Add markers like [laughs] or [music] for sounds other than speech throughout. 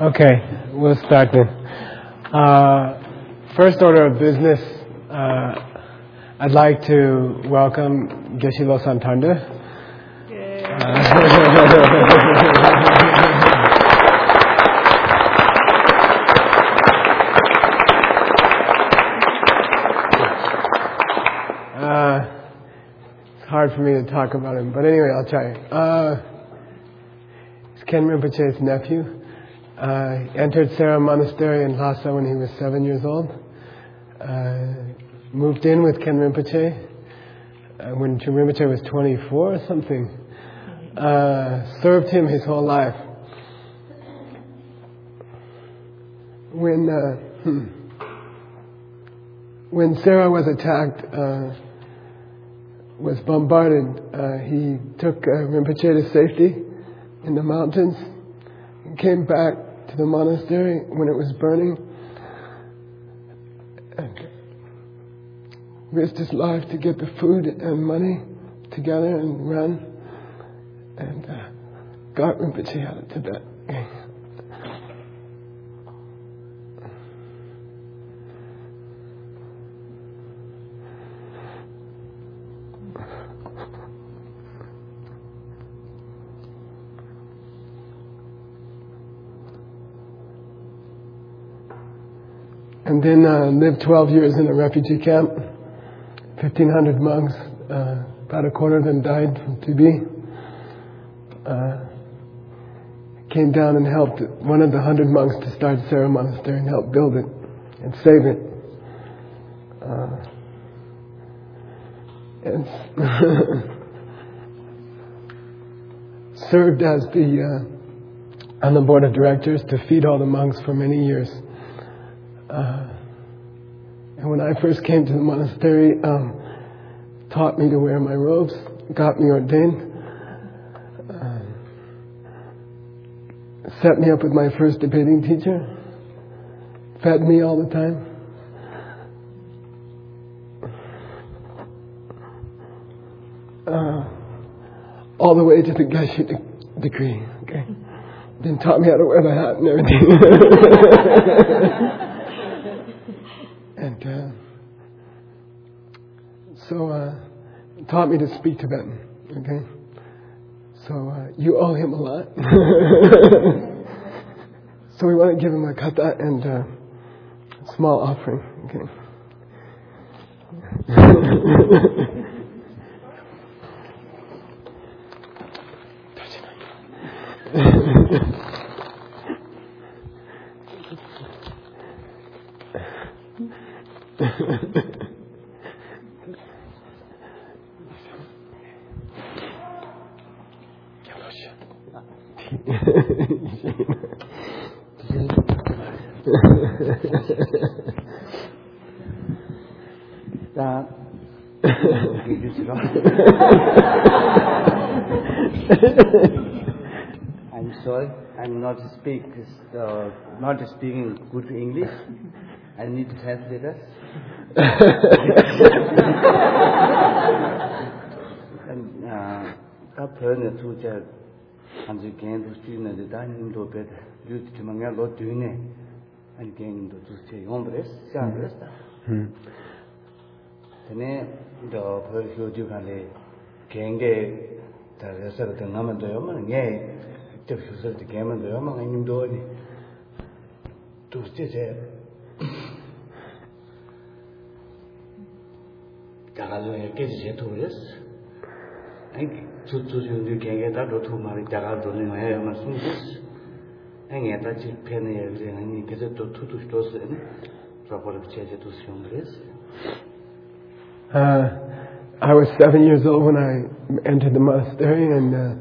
Okay, we'll start then. Uh, first order of business, uh, I'd like to welcome Geshe-la Santanda. [laughs] Uh, it's for me to talk about him, but anyway, I'll try. Uh, he's Khen Rinpoche's nephew. Uh, entered Sera Monastery in Lhasa when he was seven years old. Uh, moved in with Khen Rinpoche uh, when Khen Rinpoche was 24 or something. Uh, served him his whole life. When uh, hmm, when Sera was attacked, uh, was bombarded, uh, he took Rinpoche to safety in the mountains and came back to the monastery when it was burning. And risked his life to get the food and money together and run. And uh, got Rinpoche out of Tibet. Then uh, lived 12 years in a refugee camp. 1,500 monks, uh, about a quarter of them died from TB. Uh, came down and helped one of the hundred monks to start Sera Monastery and help build it and save it. Uh, and [laughs] served as the uh, on the board of directors to feed all the monks for many years. Uh, when I first came to the monastery, um, taught me to wear my robes, got me ordained, uh, set me up with my first debating teacher, fed me all the time. Uh, all the way to the Geshe de- decree, okay? Then taught me how to wear the hat and everything. [laughs] And uh, so uh, taught me to speak Tibetan. Okay, so uh, you owe him a lot. [laughs] so we want to give him a kata and a small offering. Okay. [laughs] speak uh, not speaking good English. I need translators. and uh, ka phone tu cha han ji gen du chi na de dan nim do pe ju chi mang ya lo du ne an gen do tu che yom bres cha bres ta hm tene do phone hyo ju kan le gen ge ta sa de ngam do yom ne tab shusar di kayman dhaya ma ngay nimdo wani dhukste zay dhagal waya kezi zay thub res ay tsu tsu zyon dhyo kaya dha dho thub mara dhagal dho lin waya yama sung res ay ngay dha chik pena ya zay ngay ngay kezi dho tu tu shto zay na rapor bichay zay dhus yon res I was seven years old when I entered the monastery and uh,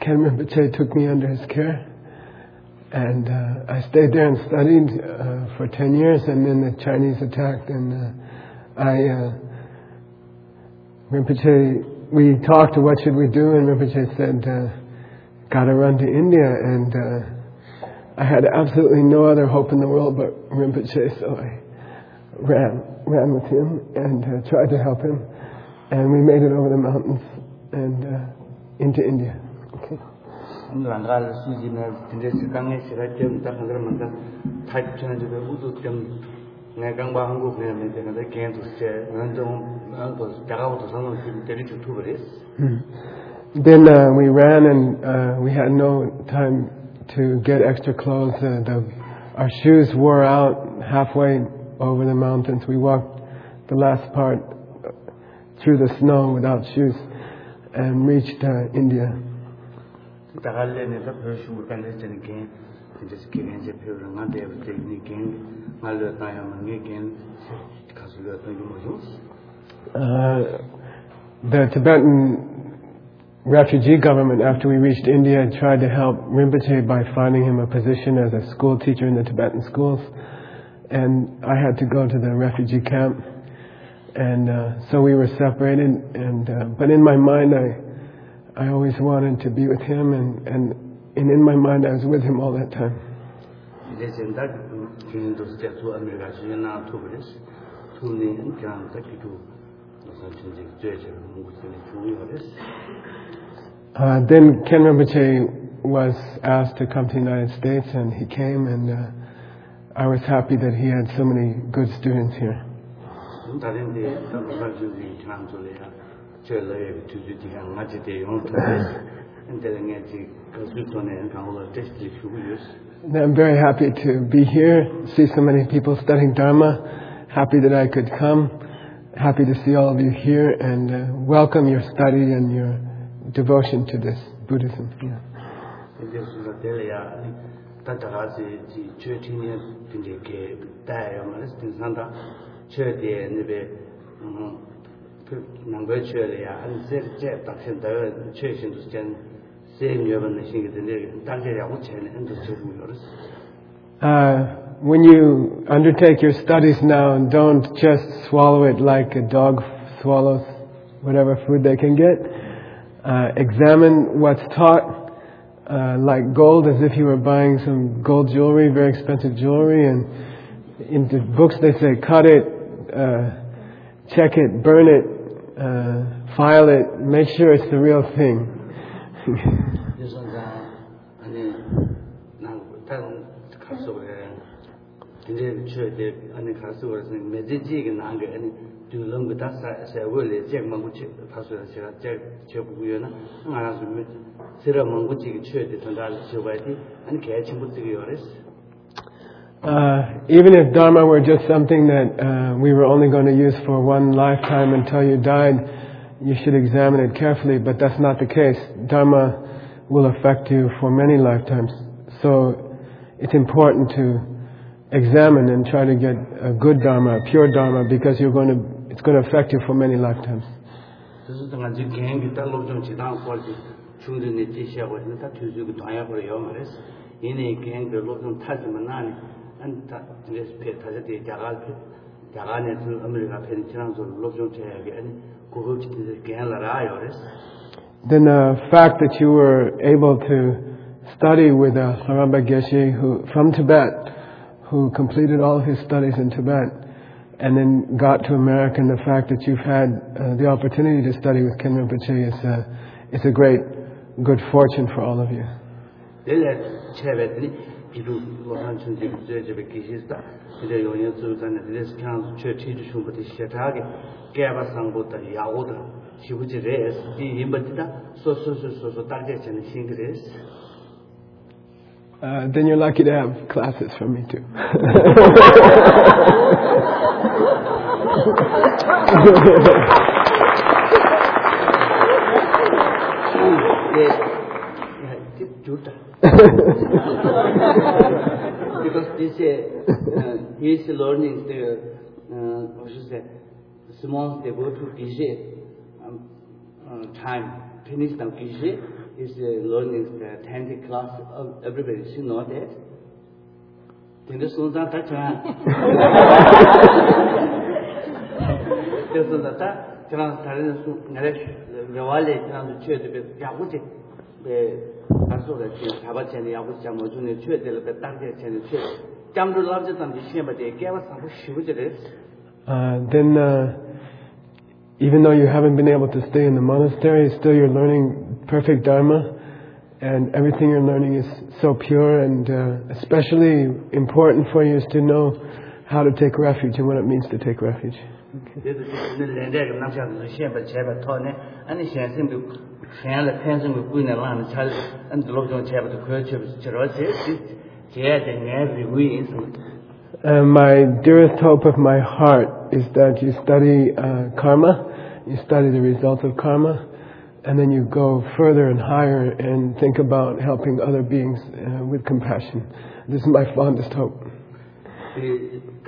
Khen Rinpoche took me under his care. And uh, I stayed there and studied uh, for 10 years, and then the Chinese attacked, and uh, I, uh, Rinpoche, we talked what should we do, and Rinpoche said, uh, gotta run to India, and uh, I had absolutely no other hope in the world but Rinpoche, so I ran, ran with him and uh, tried to help him. And we made it over the mountains and into India. Okay. 오늘 안 갈 수지는 근데 시간에 시간 좀 있다 그러면 타입 전에 좀 우도 좀 내가 뭐 한국 내면 되는 데 개인도 제 난좀 나도 자가부터 선을 지금 때리 유튜브를 Then uh, we ran and uh, we had no time to get extra clothes. Uh, the, our shoes wore out halfway over the mountains. We walked the last part through the snow without shoes and reached uh, India. 다갈래내서 별수고 간데는 게 이제 스키는 이제 표를 나한테 되니 게 말로 따야만 게 가수가 또 뭐죠? Uh, the Tibetan refugee government, after we reached India, tried to help Rinpoche by finding him a position as a school teacher in the Tibetan schools. And I had to go to the refugee camp. And uh, so we were separated. And, uh, but in my mind, I, I always wanted to be with him, and, and, and in my mind, I was with him all that time. Uh, then Khen Rinpoche was asked to come to the United States, and he came, and uh, I was happy that he had so many good students here. che la ye tu ju ti nga ji de yong ta de nga ji ka su to ne ka lo te ji shu gu yus I'm very happy to be here, see so many people studying Dharma, happy that I could come, happy to see all of you here, and uh, welcome your study and your devotion to this Buddhism. Yeah. mangochele ya an shin shin when you undertake your studies now and don't just swallow it like a dog swallows whatever food they can get. Uh, examine what's taught uh, like gold as if you were buying some gold jewelry very expensive jewelry and in the books they say cut it uh, check it, burn it, uh, file it, make sure it's the real thing. [laughs] Uh, even if Dharma were just something that uh, we were only going to use for one lifetime until you died, you should examine it carefully, but that's not the case. Dharma will affect you for many lifetimes. So it's important to examine and try to get a good Dharma, a pure Dharma, because you're going to, it's going to affect you for many lifetimes. Then the fact that you were able to study with uh, a Saramba Geshe who, from Tibet, who completed all his studies in Tibet, and then got to America, and the fact that you've had uh, the opportunity to study with Khen Rinpoche is a, is a great good fortune for all of you. Uh, then you're lucky to have classes from me too. [laughs] yeah. because this uh, he is learning the uh, what should say small they go to DJ um, uh, time finish the DJ is uh, learning the 10th class of everybody should know that 근데 손자 다 자. 그래서 다 저랑 다른 수 내가 레왈레 저랑 최대 야구지 배 가서가 지금 잡아채는 야구지 뭐 중에 최대를 배 땅에 채는 최 짬도 랍졌던 시험에 깨와 상부 쉬우지를 uh, then uh, even though you haven't been able to stay in the monastery, still you're learning perfect Dharma, and everything you're learning is so pure, and uh, especially important for you is to know how to take refuge and what it means to take refuge. 그 Uh, my dearest hope of my heart is that you study uh, karma, you study the results of karma, and then you go further and higher and think about helping other beings uh, with compassion. This is my fondest hope. 그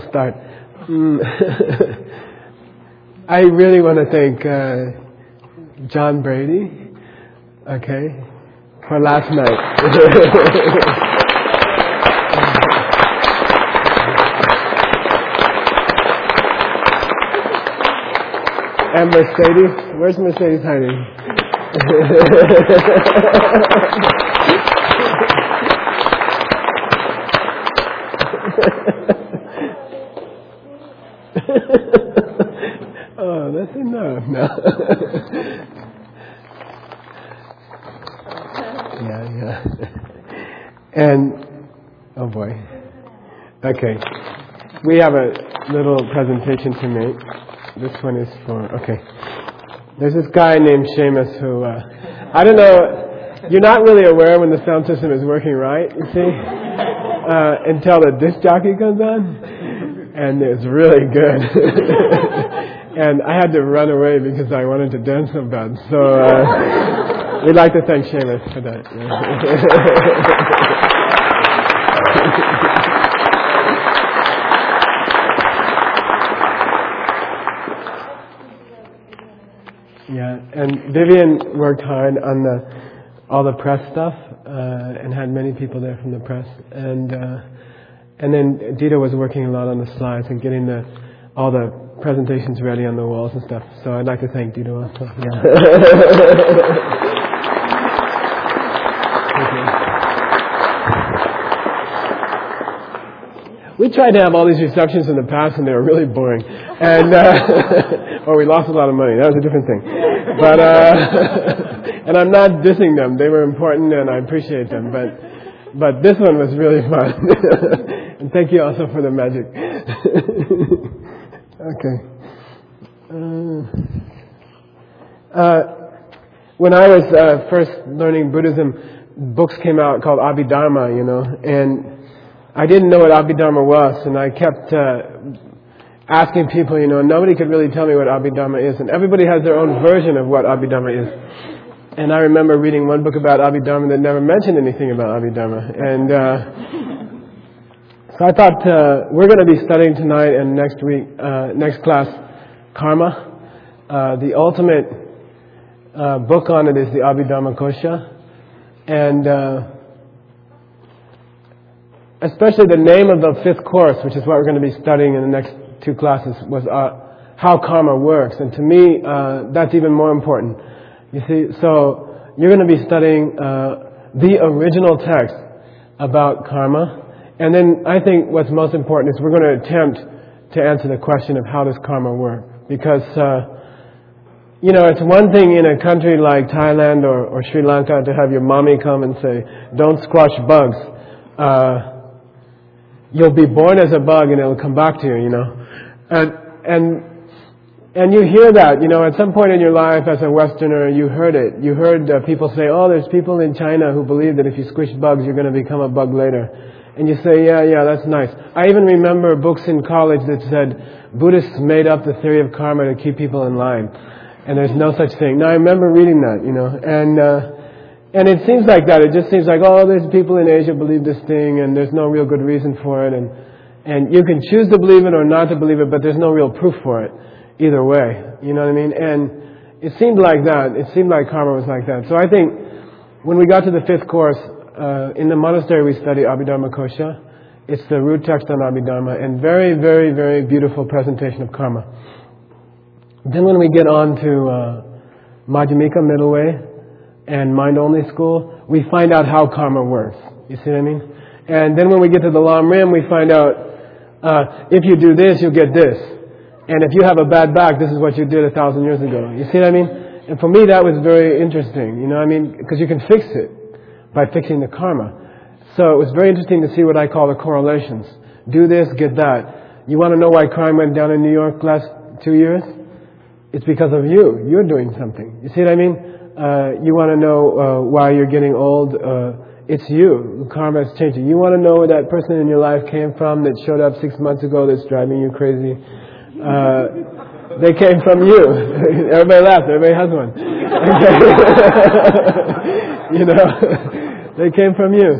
we'll start. Mm. [laughs] I really want to thank uh, John Brady, okay, for last night. [laughs] and Mercedes. Where's Mercedes hiding? [laughs] enough [laughs] now. yeah, yeah. And, oh boy. Okay. We have a little presentation to make. This one is for, okay. There's this guy named Seamus who, uh, I don't know, you're not really aware when the sound system is working right, you see, uh, until the disc jockey comes on. And it's really good. [laughs] and I had to run away because I wanted to dance so bad. So uh, we'd like to thank Seamus for that. [laughs] yeah, and Vivian worked hard on the all the press stuff uh, and had many people there from the press and. Uh, and then Dita was working a lot on the slides and getting the all the presentations ready on the walls and stuff. So I'd like to thank Dita also. Yeah. [laughs] we tried to have all these receptions in the past and they were really boring. And, uh, [laughs] or we lost a lot of money. That was a different thing. But, uh, [laughs] and I'm not dissing them. They were important and I appreciate them. But, but this one was really fun. And thank you also for the magic. Okay. Uh, uh, when I was uh, first learning Buddhism, books came out called Abhidharma, you know, and I didn't know what Abhidharma was, and I kept uh, asking people, you know, nobody could really tell me what Abhidharma is, and everybody has their own version of what Abhidharma is. And I remember reading one book about Abhidharma that never mentioned anything about Abhidharma, and uh, so I thought uh, we're going to be studying tonight and next week, uh, next class, karma. Uh, the ultimate uh, book on it is the Abhidharma Kosha, and uh, especially the name of the fifth course, which is what we're going to be studying in the next two classes, was uh, how karma works. And to me, that's even more important. You see, so you're going to be studying the original text about karma And then I think what's most important is we're going to attempt to answer the question of how does karma work. Because, uh, you know, it's one thing in a country like Thailand or, or Sri Lanka to have your mommy come and say, don't squash bugs. Uh, you'll be born as a bug and it'll come back to you, you know. And, and, and you hear that, you know, at some point in your life as a Westerner, you heard it. You heard uh, people say, oh, there's people in China who believe that if you squish bugs, you're going to become a bug later. And you say, yeah, yeah, that's nice. I even remember books in college that said Buddhists made up the theory of karma to keep people in line and there's no such thing. Now I remember reading that, you know, and uh, and it seems like that. It just seems like oh, there's people in Asia believe this thing, and there's no real good reason for it, and and you can choose to believe it or not to believe it, but there's no real proof for it either way. You know what I mean? And it seemed like that. It seemed like karma was like that. So I think when we got to the fifth course uh, in the monastery, we study Abhidharma Kosha. It's the root text on Abhidharma, and very, very, very beautiful presentation of karma. Then when we get on to uh, middle way and mind only school, we find out how karma works. You see what I mean? And then when we get to the Lam Rim, we find out uh, if you do this, you'll get this. And if you have a bad back, this is what you did a thousand years ago. You see what I mean? And for me, that was very interesting. You know what I mean? Because you can fix it by fixing the karma. So it was very interesting to see what I call the correlations. Do this, get that. You want to know why crime went down in New York last two years? It's because of you. You're doing something. You see what I mean? Uh, you want to know uh, why you're getting old? Uh, it's you. Karma is changing. You want to know where that person in your life came from that showed up six months ago that's driving you crazy? They came from you. [laughs] Everybody laughs. Everybody has one. [laughs] you know, [laughs] they came from you.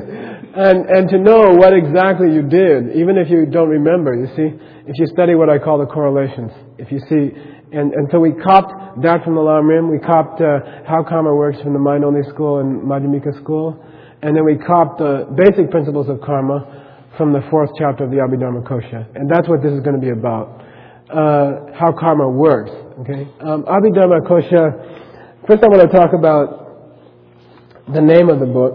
And, and to know what exactly you did, even if you don't remember, you see, if you study what I call the correlations, if you see and, and so we copped that from the Lam Rim. We copped uh, how karma works from the Mind Only School and Madhyamika School. And then we copped the basic principles of karma from the fourth chapter of the Abhidharma Kosha. And that's what this is going to be about. Uh, how karma works. Okay? Um, Abhidharma Kosha, first I want to talk about the name of the book.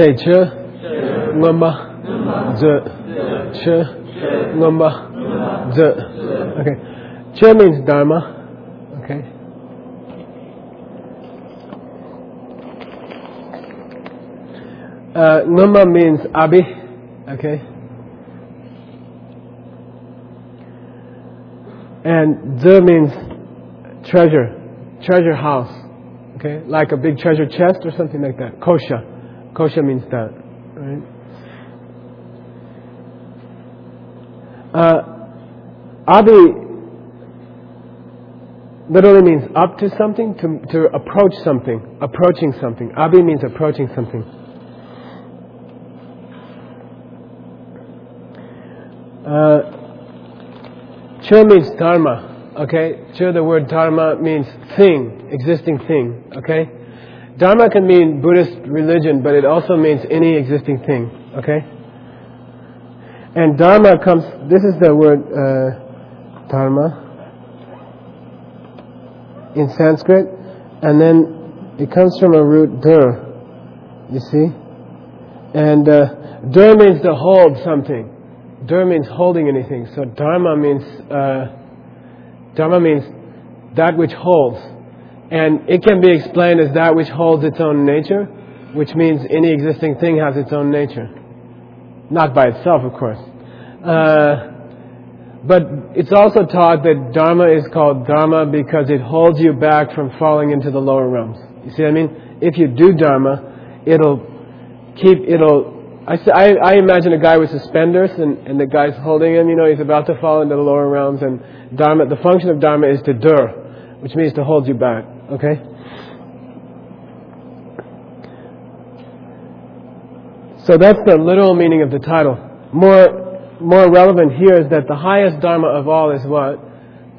Say ch, ngumba, z, ch, ngumba, z. Okay. Ch means dharma. Okay. Uh, ngumba means abi. Okay. And z means treasure, treasure house. Okay, like a big treasure chest or something like that. Kosha. Kosha means that, right? Uh, literally means up to something, to, to approach something, approaching something. Abi means approaching something. Uh, Cho means dharma, okay? Cho, the word dharma means thing, existing thing, okay? Dharma can mean Buddhist religion, but it also means any existing thing. Okay? And Dharma comes, this is the word uh, Dharma in Sanskrit, and then it comes from a root dur, you see? And uh, dur means to hold something. Dur means holding anything. So Dharma means, uh, Dharma means that which holds. And it can be explained as that which holds its own nature, which means any existing thing has its own nature. Not by itself, of course. Uh, but it's also taught that Dharma is called Dharma because it holds you back from falling into the lower realms. You see what I mean? If you do Dharma, it'll keep, it'll, I, I, imagine a guy with suspenders and, and the guy's holding him, you know, he's about to fall into the lower realms and Dharma, the function of Dharma is to dur, which means to hold you back. Okay? So that's the literal meaning of the title. More, more relevant here is that the highest dharma of all is what?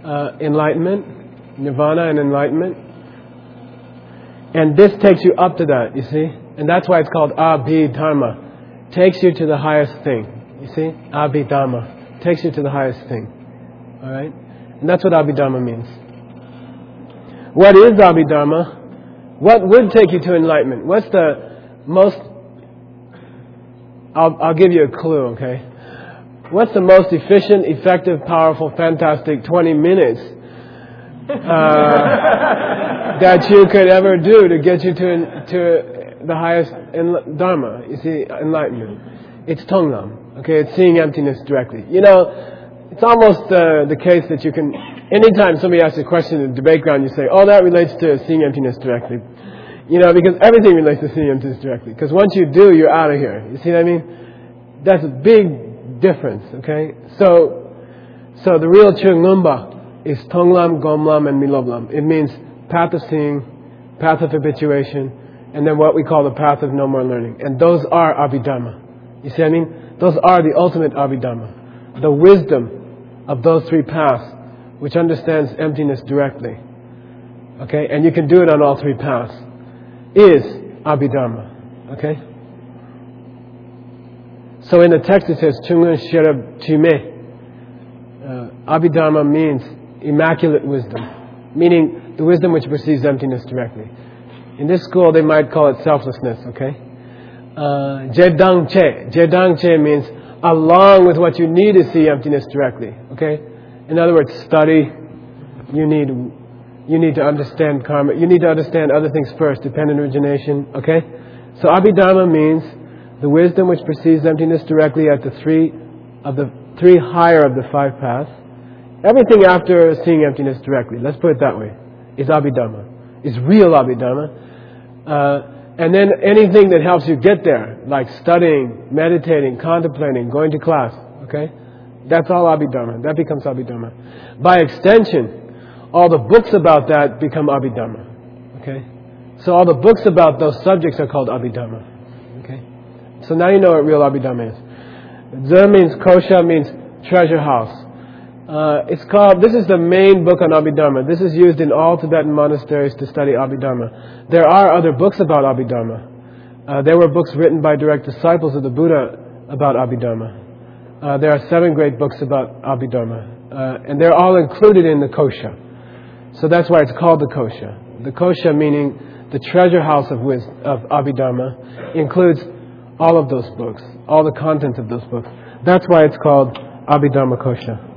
Uh, enlightenment, nirvana and enlightenment. And this takes you up to that, you see? And that's why it's called Abhidharma. Takes you to the highest thing. You see? Abhidharma. Takes you to the highest thing. Alright? And that's what Abhidharma means. What is Abhidharma? What would take you to enlightenment? What's the most. I'll, I'll give you a clue, okay? What's the most efficient, effective, powerful, fantastic 20 minutes uh, [laughs] that you could ever do to get you to, to the highest in, Dharma, you see, enlightenment? It's Tonglam, okay? It's seeing emptiness directly. You know, it's almost uh, the case that you can, anytime somebody asks a question in the debate ground, you say, oh, that relates to seeing emptiness directly. You know, because everything relates to seeing emptiness directly. Because once you do, you're out of here. You see what I mean? That's a big difference, okay? So, so the real Chung Lumba is Tonglam, Gomlam, and Miloblam. It means path of seeing, path of habituation, and then what we call the path of no more learning. And those are Abhidharma. You see what I mean? Those are the ultimate Abhidharma. The wisdom of those three paths, which understands emptiness directly, okay, and you can do it on all three paths, is Abhidharma, okay? So in the text it says, Chungun Shirab Chime. Uh, Abhidharma means immaculate wisdom, meaning the wisdom which perceives emptiness directly. In this school, they might call it selflessness, okay? Uh, Jedang Che. Jedang Che means along with what you need to see emptiness directly. Okay? In other words, study. You need you need to understand karma. You need to understand other things first, dependent origination. Okay? So Abhidharma means the wisdom which perceives emptiness directly at the three of the three higher of the five paths. Everything after seeing emptiness directly, let's put it that way, is Abhidharma. Is real Abhidharma. Uh, and then anything that helps you get there, like studying, meditating, contemplating, going to class, okay? That's all Abhidharma. That becomes Abhidharma. By extension, all the books about that become Abhidharma. Okay? So all the books about those subjects are called Abhidharma. Okay? So now you know what real Abhidharma is. Zer means kosha means treasure house. Uh, it's called, this is the main book on Abhidharma. This is used in all Tibetan monasteries to study Abhidharma. There are other books about Abhidharma. Uh, there were books written by direct disciples of the Buddha about Abhidharma. Uh, there are seven great books about Abhidharma. Uh, and they're all included in the kosha. So that's why it's called the kosha. The kosha meaning the treasure house of, wisdom, of Abhidharma includes all of those books, all the content of those books. That's why it's called Abhidharma Kosha.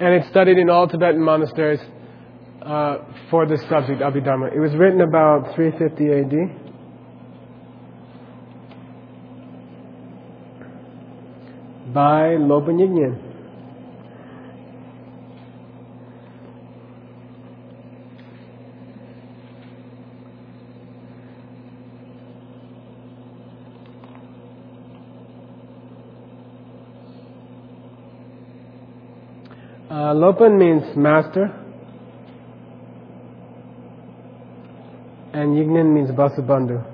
And it's studied in all Tibetan monasteries uh, for this subject, Abhidharma. It was written about 350 AD. by Lopan Yignan. Uh, Lopan means master, and Yignan means Vasubandhu.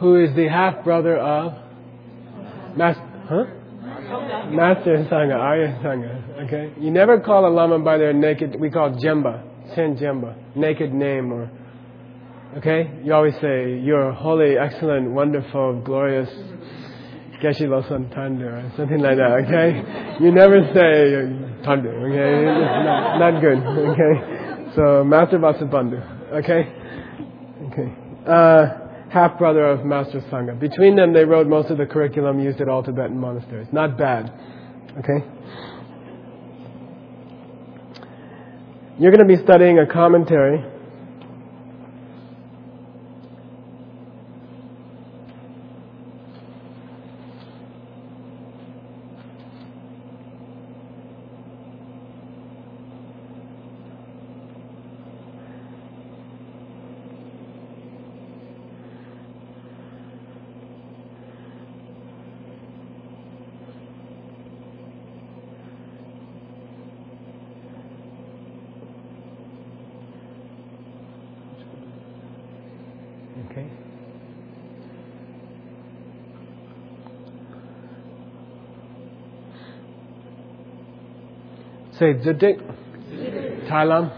Who is the half brother of Master, huh? Master Asanga, Arya Asanga. Okay, you never call a lama by their naked. We call Jemba, Sen Jemba, naked name, or okay. You always say you're holy, excellent, wonderful, glorious. Geshe Losam Tandu or something like that, okay? You never say Tandu, okay? Not, not good, okay? So, Master Vasubandhu, okay? Okay. Uh, half brother of Master Asanga. Between them, they wrote most of the curriculum used at all Tibetan monasteries. Not bad. Okay? You're going to be studying a commentary Okay. Say Zudik, Thailam,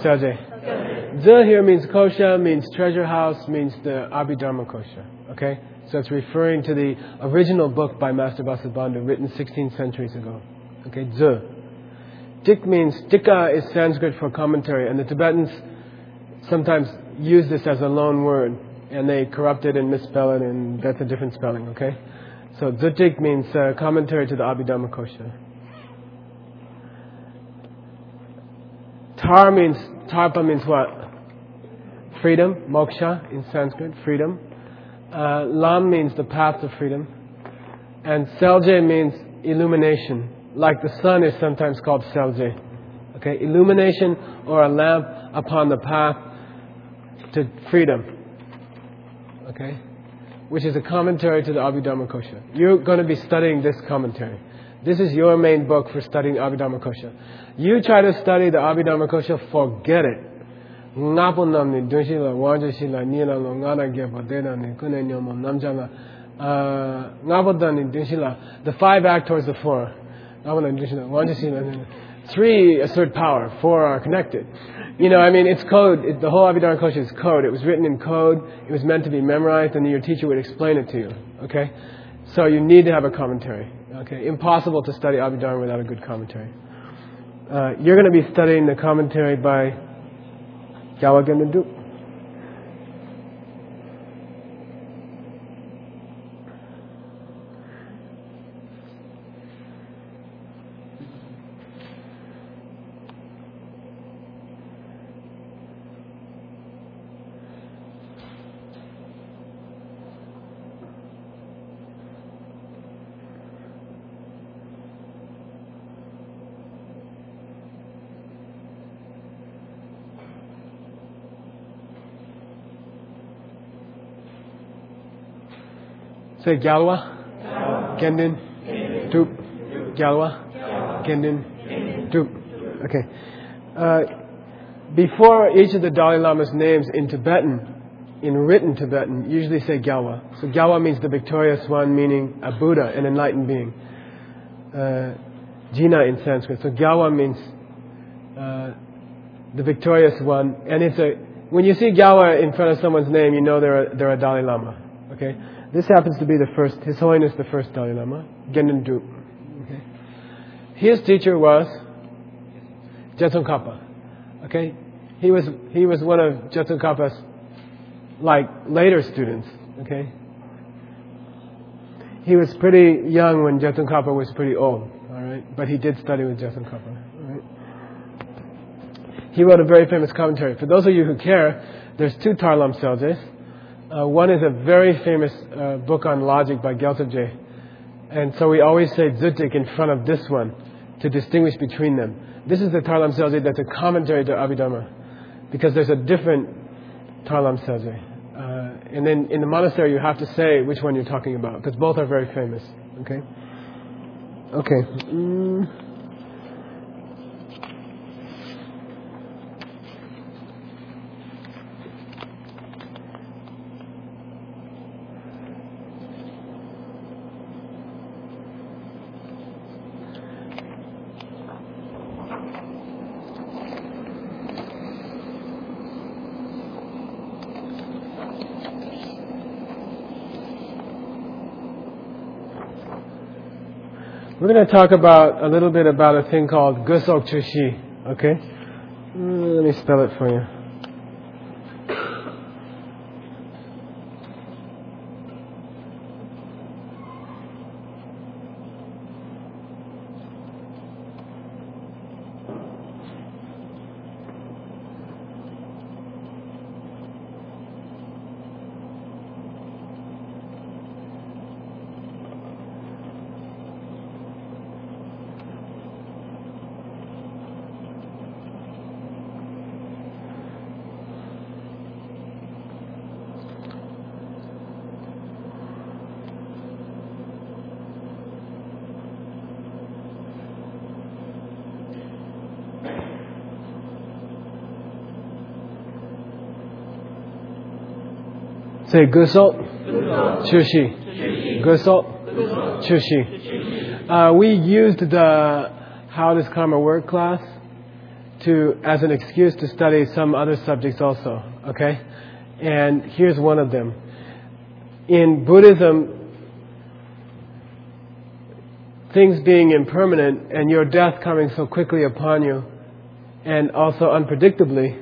Selje. Z here means kosha, means treasure house, means the Abhidharma kosha. Okay? So it's referring to the original book by Master Vasubandhu written 16 centuries ago. Okay, Z. Dik means, Dika is Sanskrit for commentary, and the Tibetans sometimes use this as a loan word, and they corrupt it and misspell it, and that's a different spelling, okay? So Zutik means uh, commentary to the Abhidharma Kosha. Tar means, Tarpa means what? Freedom, moksha in Sanskrit, freedom. Uh, Lam means the path to freedom. And Selje means illumination, like the sun is sometimes called Selje. Okay, illumination or a lamp upon the path to freedom. Okay? Which is a commentary to the Abhidharma Kosha. You're going to be studying this commentary. This is your main book for studying Abhidharma Kosha. You try to study the Abhidharma Kosha, forget it. Ngapunamni, Dunshila, Wajashila, Nila, Longana, Gepa, Dedani, Kunenyomo, Namjala, uh, Ngapodani, Dunshila. The five act towards the four. Three assert power, four are connected. You know, I mean, it's code. It, the whole Abhidharma Kosha is code. It was written in code. It was meant to be memorized, and your teacher would explain it to you. Okay? So you need to have a commentary. Okay? Impossible to study Abhidharma without a good commentary. Uh, you're going to be studying the commentary by Gyawagenadu. Say Gyalwa, Gendin, Dup, Gyalwa, Gendin, Dup. Okay. Uh, before each of the Dalai Lama's names in Tibetan, in written Tibetan, usually say Gyalwa. So Gyalwa means the victorious one, meaning a Buddha, an enlightened being. Uh, Jina in Sanskrit. So Gyalwa means uh, the victorious one, and it's a when you see Gyalwa in front of someone's name, you know they're a, they're a Dalai Lama. Okay. This happens to be the first, His Holiness the First Dalai Lama, Genden Dup. Okay. His teacher was Je Tsongkapa. Okay. He was he was one of Je Tsongkapa's like later students. Okay. He was pretty young when Je Tsongkapa was pretty old. All right, but he did study with Je Tsongkapa. All right. He wrote a very famous commentary. For those of you who care, there's two Tarlam Seljes. Uh, one is a very famous uh, book on logic by Geltje. And so we always say Zutik in front of this one to distinguish between them. This is the Tarlam Selje that's a commentary to Abhidharma because there's a different Tarlam Selje. Uh, and then in the monastery you have to say which one you're talking about because both are very famous. Okay? Okay. Mm. We're going to talk about a little bit about a thing called Gusok Chushi. Okay? Mm, let me spell it for you. Say gusot, chushi. Gusot, chushi. Uh, we used the How Does Karma Work class to as an excuse to study some other subjects also. Okay, and here's one of them. In Buddhism, things being impermanent and your death coming so quickly upon you, and also unpredictably,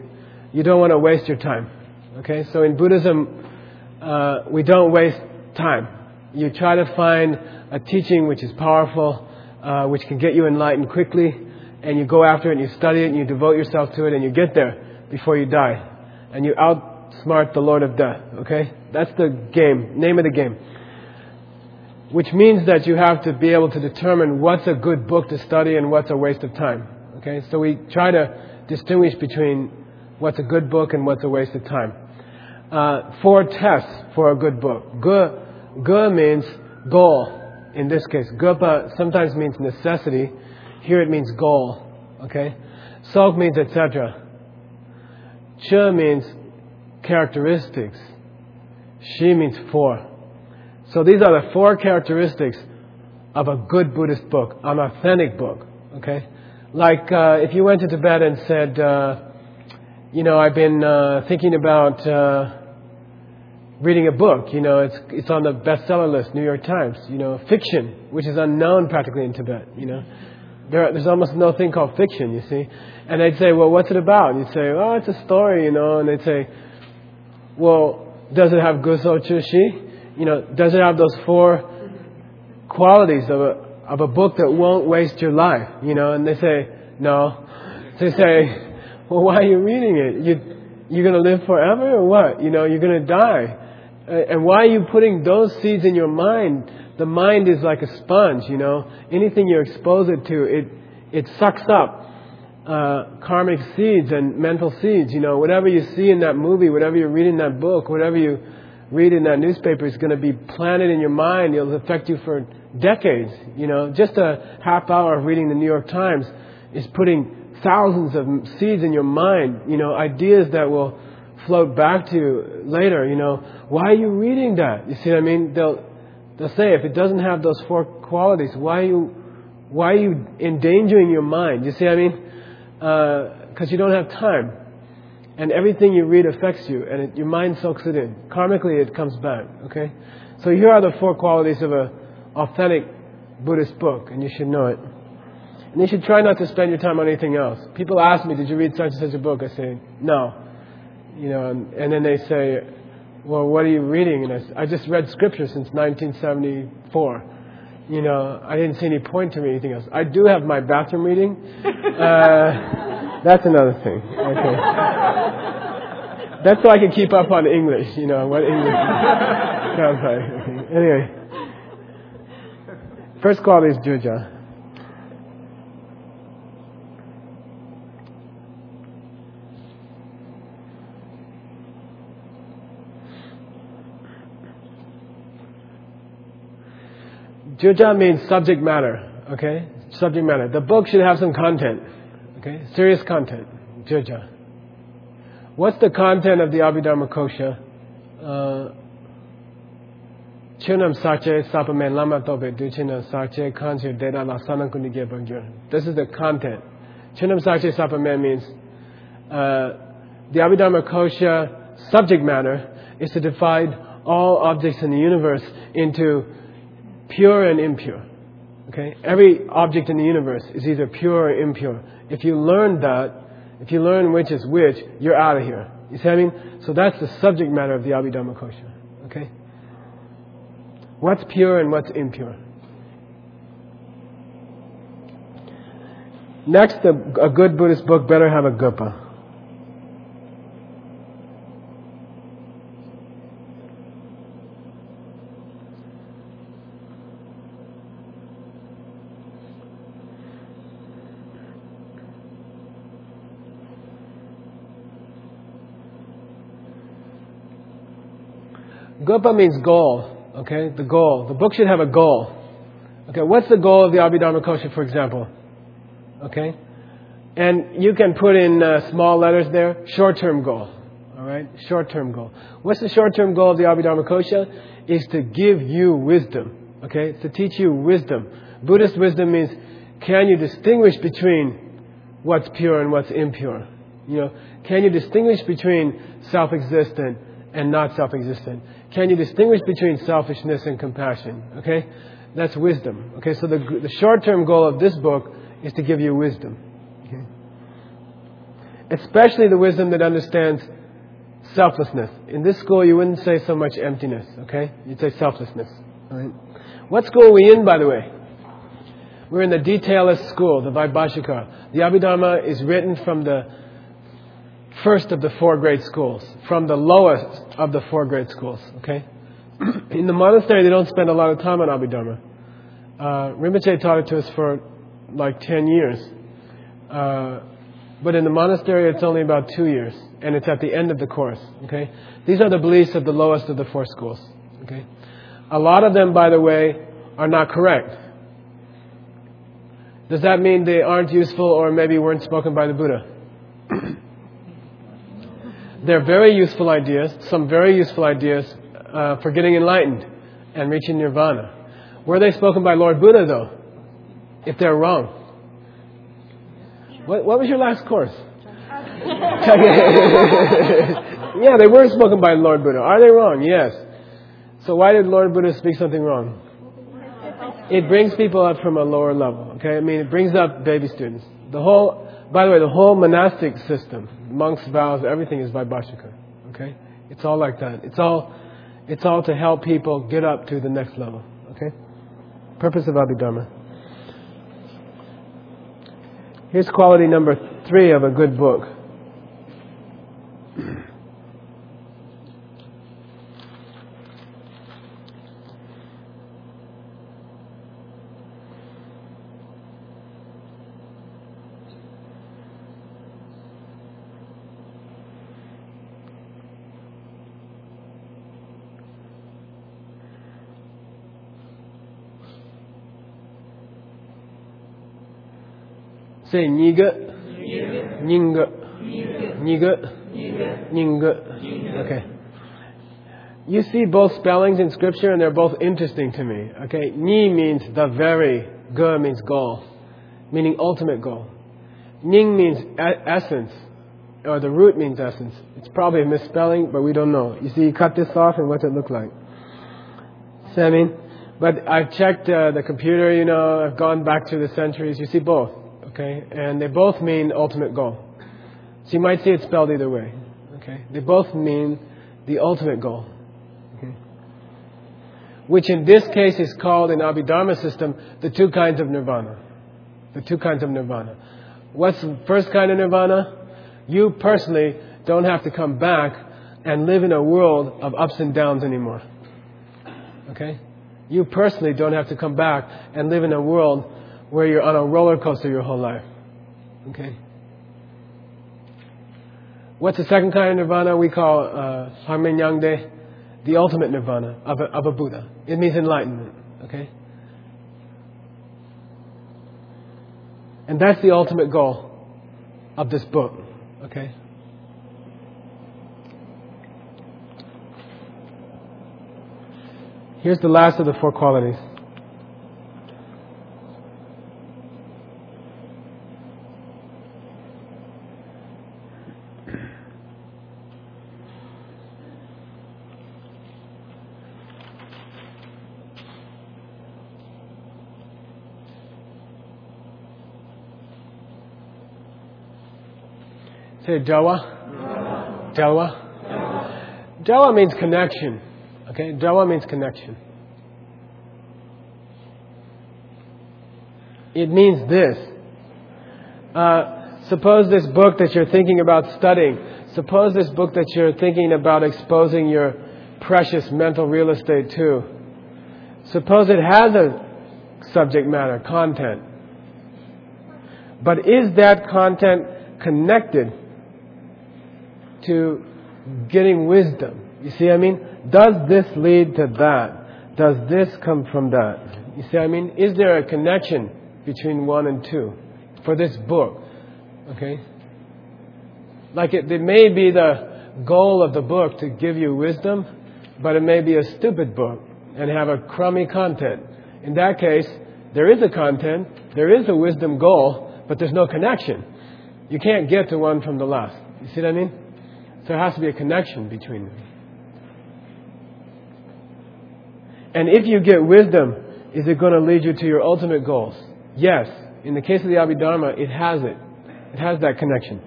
you don't want to waste your time. Okay, so in Buddhism, uh, we don't waste time. You try to find a teaching which is powerful, uh, which can get you enlightened quickly, and you go after it and you study it and you devote yourself to it and you get there before you die. And you outsmart the Lord of Death. Okay? That's the game, name of the game. Which means that you have to be able to determine what's a good book to study and what's a waste of time. Okay? So we try to distinguish between what's a good book and what's a waste of time. Uh, four tests for a good book. Gu, gu means goal. In this case, gupa sometimes means necessity. Here it means goal. Okay? Sok means etc. Ch means characteristics. She means four. So these are the four characteristics of a good Buddhist book, an authentic book. Okay? Like uh, if you went to Tibet and said, uh, you know, I've been uh, thinking about uh, reading a book. You know, it's it's on the bestseller list, New York Times. You know, fiction, which is unknown practically in Tibet. You know, there, there's almost no thing called fiction. You see, and they'd say, well, what's it about? And you'd say, oh, it's a story. You know, and they'd say, well, does it have guso chushi? You know, does it have those four qualities of a of a book that won't waste your life? You know, and they say, no. They say well, why are you reading it? You, you're going to live forever or what? You know, you're going to die. And why are you putting those seeds in your mind? The mind is like a sponge, you know. Anything you expose it to, it, it sucks up uh, karmic seeds and mental seeds. You know, whatever you see in that movie, whatever you read in that book, whatever you read in that newspaper is going to be planted in your mind. It'll affect you for decades. You know, just a half hour of reading the New York Times is putting thousands of seeds in your mind, you know, ideas that will float back to you later, you know. Why are you reading that? You see what I mean? They'll, they'll say, if it doesn't have those four qualities, why are you, why are you endangering your mind? You see what I mean? Because uh, you don't have time. And everything you read affects you, and it, your mind soaks it in. Karmically, it comes back, okay? So here are the four qualities of an authentic Buddhist book, and you should know it. And you should try not to spend your time on anything else. People ask me, Did you read such and such a book? I say, No. You know, and, and then they say, Well, what are you reading? And I, say, I just read scripture since 1974. You know, I didn't see any point to read anything else. I do have my bathroom reading. [laughs] Uh, that's another thing. Okay. That's so I can keep up on English, you know, what English [laughs] sounds like. Anyway. First quality is Juja. Juja means subject matter, okay? Subject matter. The book should have some content, okay? Serious content. Juja. What's the content of the Abhidharma Kosha? Uh, Chunam Sache Sapamen Lama Duchina Sache Kanchu Deda La Sanakunige Bangyur. This is the content. Chunam Sache Sapamen means uh, the Abhidharma Kosha subject matter is to divide all objects in the universe into pure and impure. Okay? Every object in the universe is either pure or impure. If you learn that, if you learn which is which, you're out of here. You see what I mean? So that's the subject matter of the Abhidharma Kosha. Okay? What's pure and what's impure? Next, a, good Buddhist book better have a gupa. Gupa means goal. Okay, the goal. The book should have a goal. Okay, what's the goal of the Abhidharma Kosha, for example? Okay, and you can put in uh, small letters there, short-term goal. All right? Short-term goal. What's the short-term goal of the Abhidharma Kosha? Is to give you wisdom. Okay? To teach you wisdom. Buddhist wisdom means can you distinguish between what's pure and what's impure? You know, can you distinguish between self-existent and not self-existent? Can you distinguish between selfishness and compassion? Okay? That's wisdom. Okay, so the, the short-term goal of this book is to give you wisdom. Okay? Especially the wisdom that understands selflessness. In this school, you wouldn't say so much emptiness, okay? You'd say selflessness. Right? What school are we in, by the way? We're in the detailist school, the Vaibhashika. The Abhidharma is written from the first of the four grade schools, from the lowest of the four grade schools, okay? [clears throat] in the monastery, they don't spend a lot of time on Abhidharma. Uh, Rinpoche taught it to us for like 10 years. Uh, but in the monastery, it's only about two years, and it's at the end of the course, okay? These are the beliefs of the lowest of the four schools, okay? A lot of them, by the way, are not correct. Does that mean they aren't useful or maybe weren't spoken by the Buddha? [clears throat] They're very useful ideas, some very useful ideas uh, for getting enlightened and reaching nirvana. Were they spoken by Lord Buddha, though? If they're wrong. What, what was your last course? [laughs] yeah, they were spoken by Lord Buddha. Are they wrong? Yes. So why did Lord Buddha speak something wrong? It brings people up from a lower level. Okay, I mean, it brings up baby students. The whole, by the way, the whole monastic system, monks' vows, everything is Vaibhashika. Okay, it's all like that. It's all, it's all to help people get up to the next level. Okay, purpose of Abhidharma. Here's quality number three of a good book. [clears throat] Say niga, ninga, niga, ninga. Okay. You see both spellings in scripture and they're both interesting to me. Okay. Ni means the very, ga means goal, meaning ultimate goal. Ning means essence, or the root means essence. It's probably a misspelling, but we don't know. You see, you cut this off and what's it look like? See what I mean? But I've checked uh, the computer, you know, I've gone back through the centuries. You see both. Okay? And they both mean ultimate goal. So you might see it spelled either way. Okay? They both mean the ultimate goal. Okay? Which in this case is called in Abhidharma system the two kinds of nirvana. The two kinds of nirvana. What's the first kind of nirvana? You personally don't have to come back and live in a world of ups and downs anymore. Okay? You personally don't have to come back and live in a world where you're on a roller coaster your whole life. Okay? What's the second kind of nirvana? We call uh, Harmenyangde the ultimate nirvana of a, of a Buddha. It means enlightenment. Okay? And that's the ultimate goal of this book. Okay? Here's the last of the four qualities. Say Dawa. Dawa. Dawa means connection. Okay? Dawa means connection. It means this. Uh, suppose this book that you're thinking about studying, suppose this book that you're thinking about exposing your precious mental real estate to, suppose it has a subject matter, content. But is that content connected to getting wisdom. You see I mean? Does this lead to that? Does this come from that? You see I mean? Is there a connection between one and two for this book? Okay? Like it, it may be the goal of the book to give you wisdom, but it may be a stupid book and have a crummy content. In that case, there is a content, there is a wisdom goal, but there's no connection. You can't get to one from the last. You see what I mean? There has to be a connection between them. And if you get wisdom, is it going to lead you to your ultimate goals? Yes. In the case of the Abhidharma, it has it. It has that connection.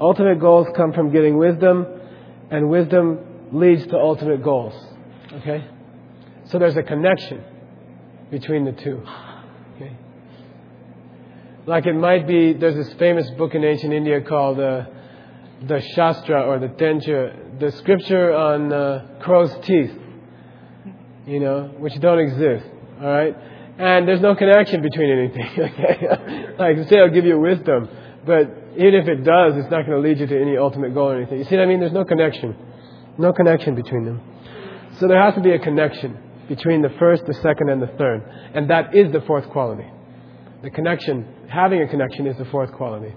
Ultimate goals come from getting wisdom, and wisdom leads to ultimate goals. Okay? So there's a connection between the two. Okay? Like it might be, there's this famous book in ancient India called uh, the Shastra or the Tencha, the scripture on uh, crow's teeth, you know, which don't exist. All right? And there's no connection between anything. [laughs] Okay? like, say, I'll give you wisdom, but even if it does, it's not going to lead you to any ultimate goal or anything. You see what I mean? There's no connection. No connection between them. So there has to be a connection between the first, the second, and the third. And that is the fourth quality. The connection, having a connection, is the fourth quality.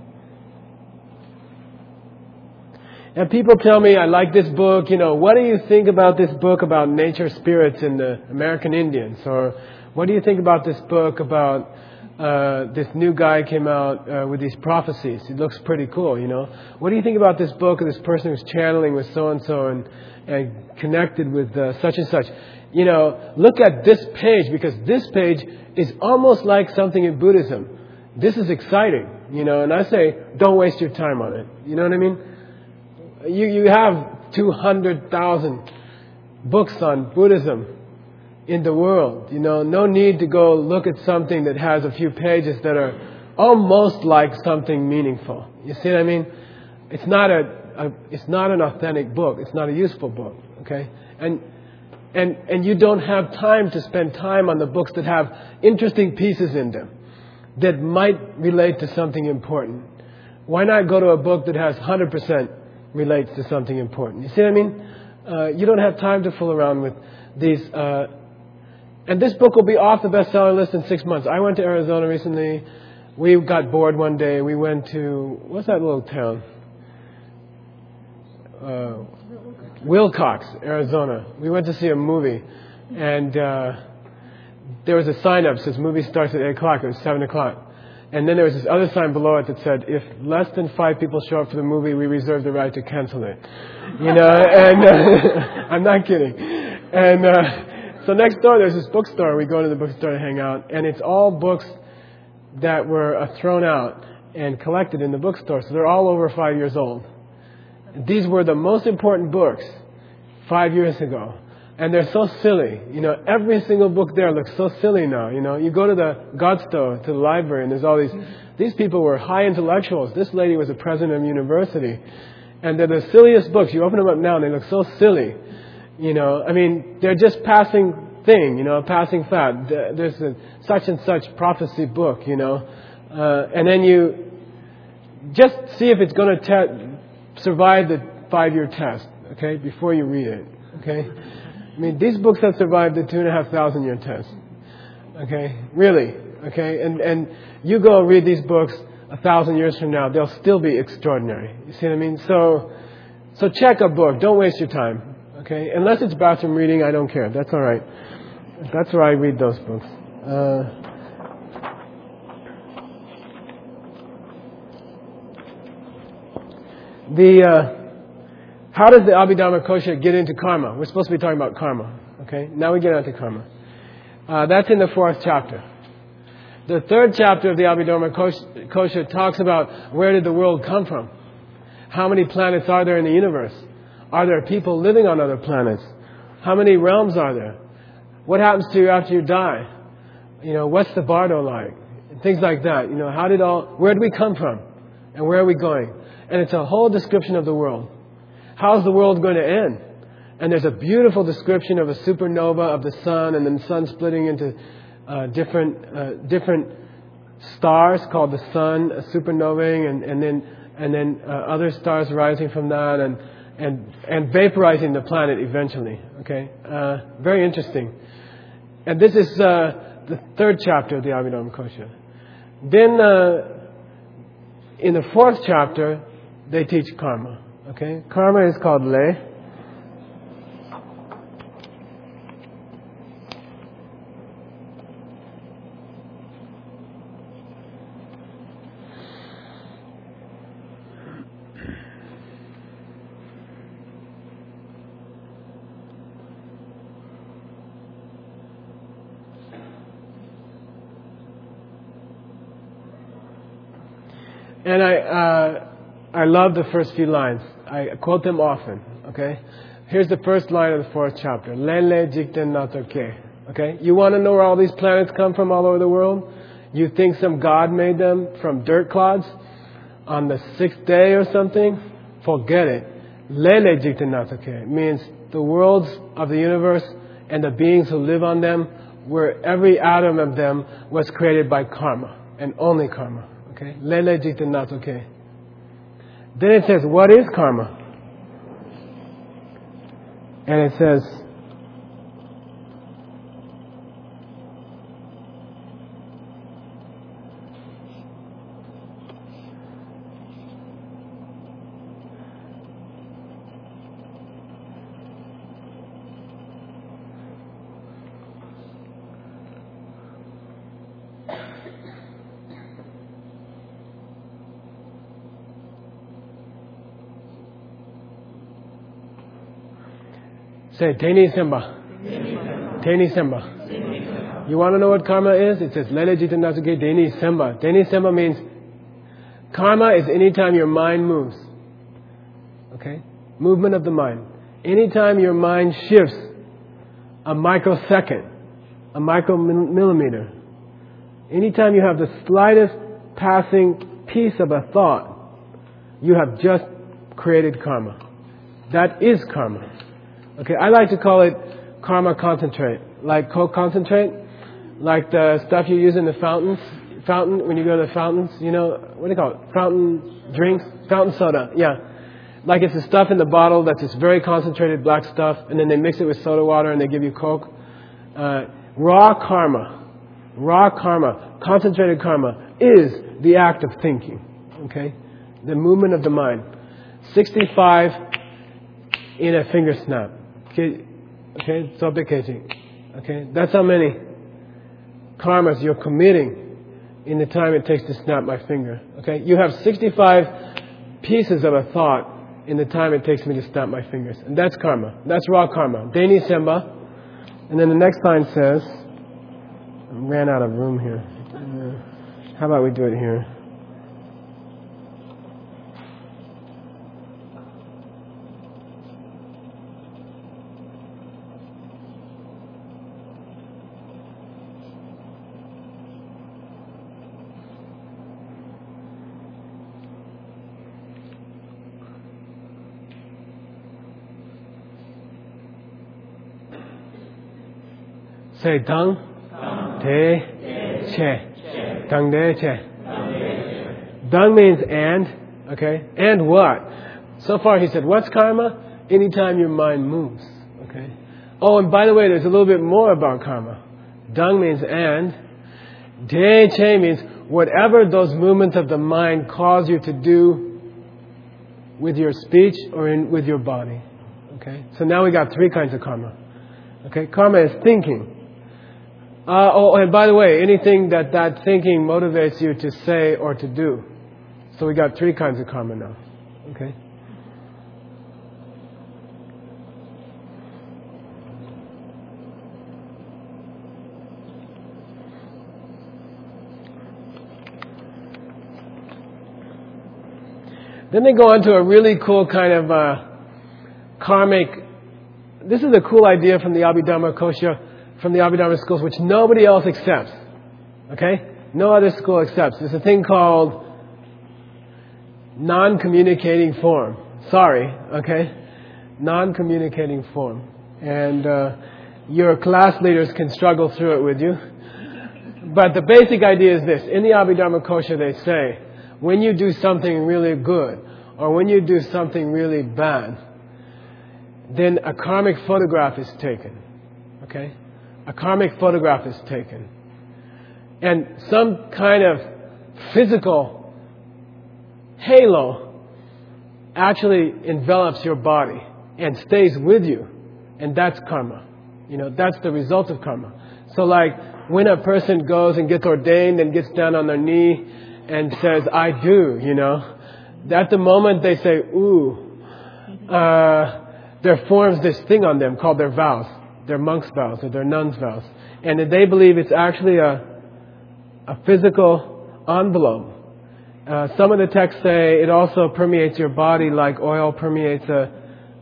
And people tell me, I like this book, you know, what do you think about this book about nature spirits in the American Indians? Or what do you think about this book about uh, this new guy came out uh, with these prophecies? It looks pretty cool, you know. What do you think about this book of this person who's channeling with so and so and and connected with uh, such and such? You know, look at this page because this page is almost like something in Buddhism. This is exciting, you know. And I say, don't waste your time on it. You know what I mean? You, you have 200,000 books on Buddhism in the world. You know, no need to go look at something that has a few pages that are almost like something meaningful. You see what I mean? It's not a, a it's not an authentic book. It's not a useful book. Okay, and and and you don't have time to spend time on the books that have interesting pieces in them that might relate to something important. Why not go to a book that has 100% relates to something important. You see what I mean? Uh, you don't have time to fool around with these. Uh, and this book will be off the bestseller list in six months. I went to Arizona recently. We got bored one day. We went to what's that little town? Uh, Willcox, Arizona. We went to see a movie, and uh, there was a sign up says movie starts at eight o'clock. It was seven o'clock. And then there was this other sign below it that said, if less than five people show up for the movie, we reserve the right to cancel it. You know, [laughs] and uh, [laughs] I'm not kidding. And uh, so next door, there's this bookstore. We go to the bookstore to hang out, and it's all books that were uh, thrown out and collected in the bookstore. So they're all over five years old. These were the most important books five years ago and they're so silly. You know, every single book there looks so silly now. You know, you go to the God store, to the library, and there's all these. These people were high intellectuals. This lady was a president of a university, and they're the silliest books. You open them up now, and they look so silly. You know, I mean, they're just passing thing. You know, a passing fad. There's a such and such prophecy book. You know, uh, and then you just see if it's going to te- survive the five-year test. Okay, before you read it. Okay. I mean, these books have survived the two and a half thousand year test. Okay? Really. Okay? And, and you go read these books a thousand years from now, they'll still be extraordinary. You see what I mean? So, so check a book. Don't waste your time. Okay? Unless it's bathroom reading, I don't care. That's alright. That's where I read those books. Uh, the, uh, how does the Abhidharma Kosha get into karma? We're supposed to be talking about karma. Okay? Now we get into karma. Uh, that's in the fourth chapter. The third chapter of the Abhidharma Kosha talks about where did the world come from? How many planets are there in the universe? Are there people living on other planets? How many realms are there? What happens to you after you die? You know, what's the bardo like? things like that. You know, how did all, where did we come from? And where are we going? And it's a whole description of the world. How's the world going to end? And there's a beautiful description of a supernova of the sun and then the sun splitting into uh, different, uh, different stars called the sun, supernovaing, and, and then, and then uh, other stars rising from that and, and, and vaporizing the planet eventually. Okay? Uh, very interesting. And this is uh, the third chapter of the Abhidharma Kosha. Then, uh, in the fourth chapter, they teach karma. Okay? Karma is called lay. And I, uh, I love the first few lines. I quote them often. Okay? Here's the first line of the fourth chapter. Lele jikten natoke. Okay? You want to know where all these planets come from all over the world? You think some god made them from dirt clods on the sixth day or something? Forget it. Lele jikten natoke means the worlds of the universe and the beings who live on them, where every atom of them was created by karma and only karma. Okay? Lele jikten natoke. Then it says, what is karma? And it says, Say, Semba. Teni Semba. You want to know what karma is? It says, Lele Jita Nasuke Deni Semba. Deni Semba means karma is anytime your mind moves. Okay? Movement of the mind. Anytime your mind shifts a microsecond, a micromillimeter, anytime you have the slightest passing piece of a thought, you have just created karma. That is karma. Okay, I like to call it karma concentrate, like Coke concentrate, like the stuff you use in the fountains, fountain when you go to the fountains. You know what do you call it? Fountain drinks, fountain soda. Yeah, like it's the stuff in the bottle that's this very concentrated black stuff, and then they mix it with soda water and they give you Coke. Uh, raw karma, raw karma, concentrated karma is the act of thinking. Okay, the movement of the mind. Sixty-five in a finger snap. Okay, okay, Okay, that's how many karmas you're committing in the time it takes to snap my finger. Okay, you have 65 pieces of a thought in the time it takes me to snap my fingers, and that's karma. That's raw karma. Deni semba, and then the next line says, I ran out of room here. Uh, how about we do it here? Say dang, de, che. Dang de, che. Dang means and, okay? And what? So far he said, what's karma? Anytime your mind moves, okay? Oh, and by the way, there's a little bit more about karma. Dang means and. De, che means whatever those movements of the mind cause you to do with your speech or in, with your body. Okay? So now we got three kinds of karma. Okay? Karma is thinking. Uh, oh, and by the way, anything that that thinking motivates you to say or to do. So we got three kinds of karma now. Okay? Then they go on to a really cool kind of uh, karmic. This is a cool idea from the Abhidharma Kosha from the Abhidharma schools which nobody else accepts. Okay? No other school accepts. There's a thing called non-communicating form. Sorry, okay? Non-communicating form. And uh, your class leaders can struggle through it with you. But the basic idea is this. In the Abhidharma Kosha they say, when you do something really good, or when you do something really bad, then a karmic photograph is taken. Okay? A karmic photograph is taken. And some kind of physical halo actually envelops your body and stays with you. And that's karma. You know, that's the result of karma. So like when a person goes and gets ordained and gets down on their knee and says, I do, you know, at the moment they say, ooh, uh, there forms this thing on them called their vows, their monk's vows or their nun's vows. And that they believe it's actually a, a physical envelope. Uh, some of the texts say it also permeates your body like oil permeates a,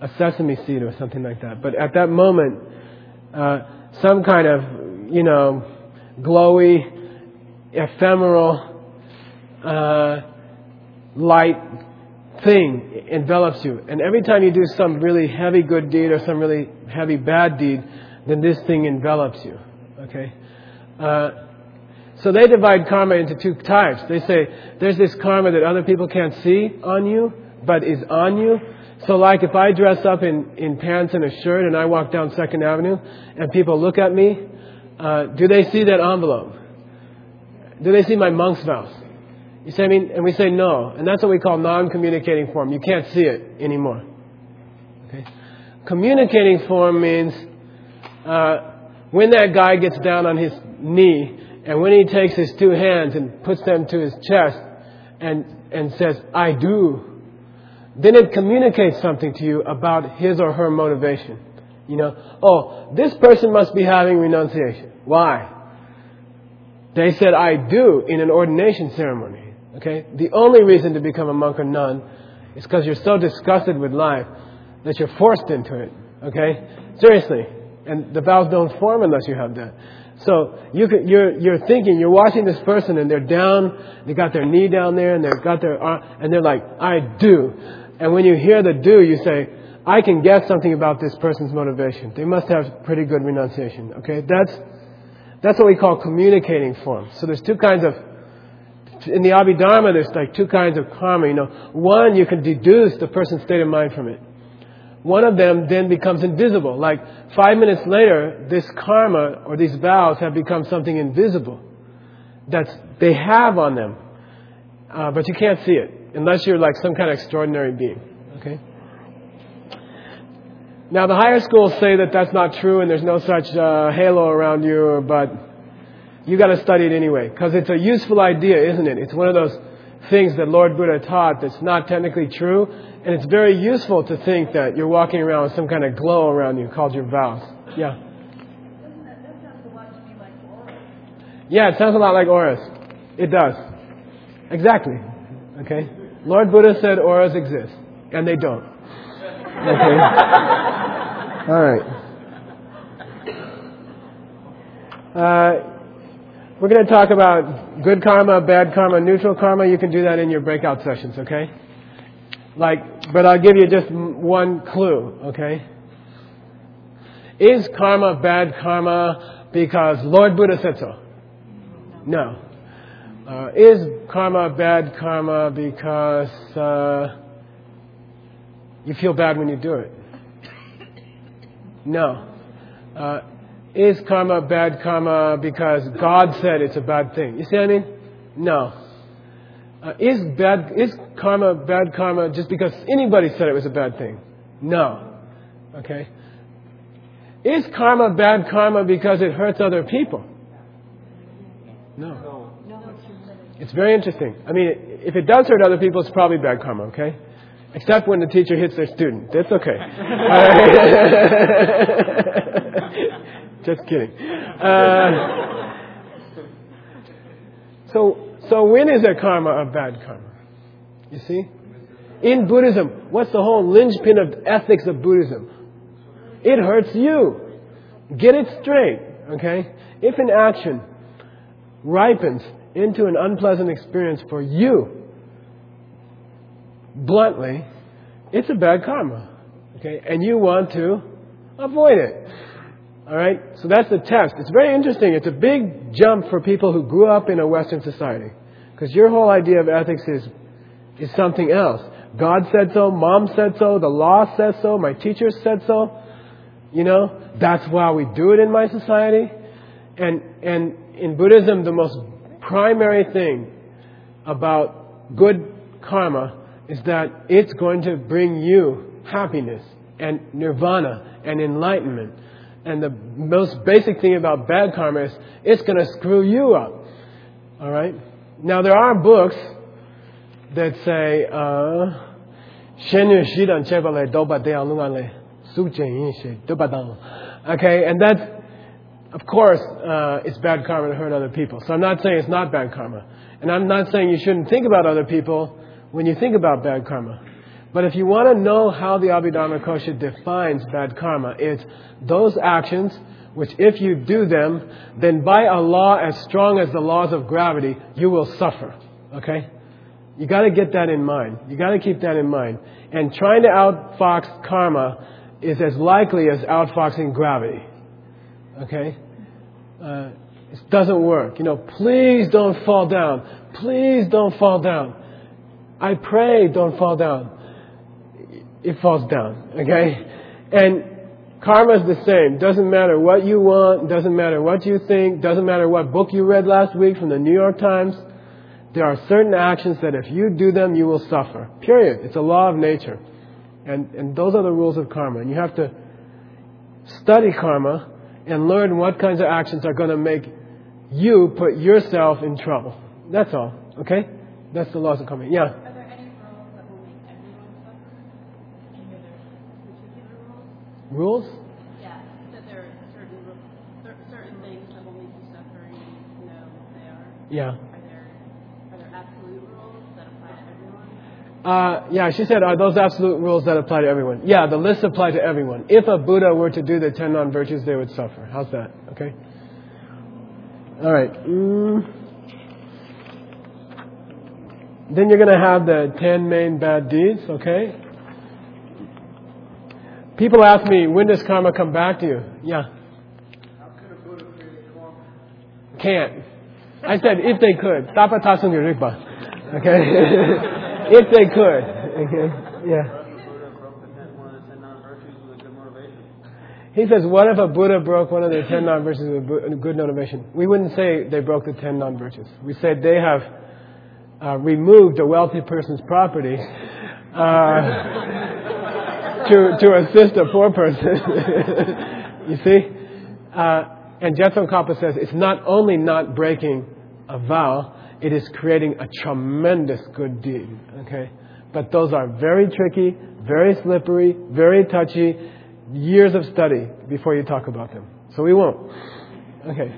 a sesame seed or something like that. But at that moment, uh, some kind of, you know, glowy, ephemeral, uh, light thing envelops you. And every time you do some really heavy good deed or some really heavy bad deed, then this thing envelops you. Okay? Uh, so they divide karma into two types. They say there's this karma that other people can't see on you, but is on you. So like if I dress up in, in pants and a shirt and I walk down Second Avenue and people look at me, uh, do they see that envelope? Do they see my monk's vows? You say, I mean, and we say no. And that's what we call non-communicating form. You can't see it anymore. Okay? Communicating form means uh, when that guy gets down on his knee and when he takes his two hands and puts them to his chest and, and says, I do, then it communicates something to you about his or her motivation. You know, oh, this person must be having renunciation. Why? They said, I do in an ordination ceremony. Okay? The only reason to become a monk or nun is because you're so disgusted with life that you're forced into it. Okay? Seriously. And the vows don't form unless you have that. So you could, you're, you're thinking, you're watching this person and they're down, they got their knee down there and they've got their arm, and they're like, I do. And when you hear the do, you say, I can guess something about this person's motivation. They must have pretty good renunciation. Okay? That's, that's what we call communicating form. So there's two kinds of in the Abhidharma, there's like two kinds of karma. You know, one you can deduce the person's state of mind from it. One of them then becomes invisible. Like five minutes later, this karma or these vows have become something invisible that they have on them, uh, but you can't see it unless you're like some kind of extraordinary being. Okay. Now the higher schools say that that's not true and there's no such uh, halo around you, but you got to study it anyway because it's a useful idea, isn't it? It's one of those things that Lord Buddha taught that's not technically true, and it's very useful to think that you're walking around with some kind of glow around you called your vows. Yeah. Yeah, it sounds a lot like auras. It does. Exactly. Okay? Lord Buddha said auras exist, and they don't. Okay? [laughs] All right. Uh, we're going to talk about good karma, bad karma, neutral karma. You can do that in your breakout sessions, okay? Like, but I'll give you just one clue, okay? Is karma bad karma because Lord Buddha said so? No. Uh, is karma bad karma because uh, you feel bad when you do it? No. Uh, is karma bad karma because God said it's a bad thing? You see what I mean? No. Uh, is bad is karma bad karma just because anybody said it was a bad thing? No. Okay. Is karma bad karma because it hurts other people? No. It's very interesting. I mean, if it does hurt other people, it's probably bad karma, okay? Except when the teacher hits their student. That's okay. [laughs] [laughs] Just kidding. Uh, so, so when is a karma a bad karma? You see? In Buddhism, what's the whole linchpin of ethics of Buddhism? It hurts you. Get it straight, okay? If an action ripens into an unpleasant experience for you, bluntly, it's a bad karma, okay? And you want to avoid it. All right? So that's the test. It's very interesting. It's a big jump for people who grew up in a Western society. Because your whole idea of ethics is, is something else. God said so, mom said so, the law says so, my teachers said so. You know, that's why we do it in my society. And, and in Buddhism, the most primary thing about good karma is that it's going to bring you happiness and nirvana and enlightenment. And the most basic thing about bad karma is it's going to screw you up. All right? Now, there are books that say, uh, Okay, and that, of course, uh, it's bad karma to hurt other people. So I'm not saying it's not bad karma. And I'm not saying you shouldn't think about other people when you think about bad karma. But if you want to know how the Abhidharma Kosha defines bad karma, it's those actions which if you do them, then by a law as strong as the laws of gravity, you will suffer. Okay? You gotta get that in mind. You gotta keep that in mind. And trying to outfox karma is as likely as outfoxing gravity. Okay? Uh, it doesn't work. You know, please don't fall down. Please don't fall down. I pray don't fall down. It falls down. Okay? And karma is the same. Doesn't matter what you want, doesn't matter what you think, doesn't matter what book you read last week from the New York Times. There are certain actions that if you do them, you will suffer. Period. It's a law of nature. And, and those are the rules of karma. And you have to study karma and learn what kinds of actions are going to make you put yourself in trouble. That's all. Okay? That's the laws of karma. Yeah? Are there any rules that will make everyone suffer? Are there particular rules? Yeah, that there are certain, certain things that will make you suffer and you know what they are. Yeah. Are there, are there absolute rules that apply to everyone? Uh, yeah, she said, are those absolute rules that apply to everyone? Yeah, the list apply to everyone. If a Buddha were to do the ten non-virtues, they would suffer. How's that? Okay? All right. Mm. Then you're going to have the ten main bad deeds, okay? People ask me, when does karma come back to you? Yeah. How could a Buddha create karma? Can't. I said if they could. stop Tapatasung Yurikpa. Okay? [laughs] if they could. Okay? Yeah. He says, what if a Buddha broke one of the ten non-virtues with a good motivation? We wouldn't say they broke the ten non-virtues. We said they have uh, removed a wealthy person's property uh, to, to assist a poor person. [laughs] you see? Uh, and Je Tsongkapa says it's not only not breaking a vow, it is creating a tremendous good deed. Okay? But those are very tricky, very slippery, very touchy, years of study before you talk about them. So we won't. Okay.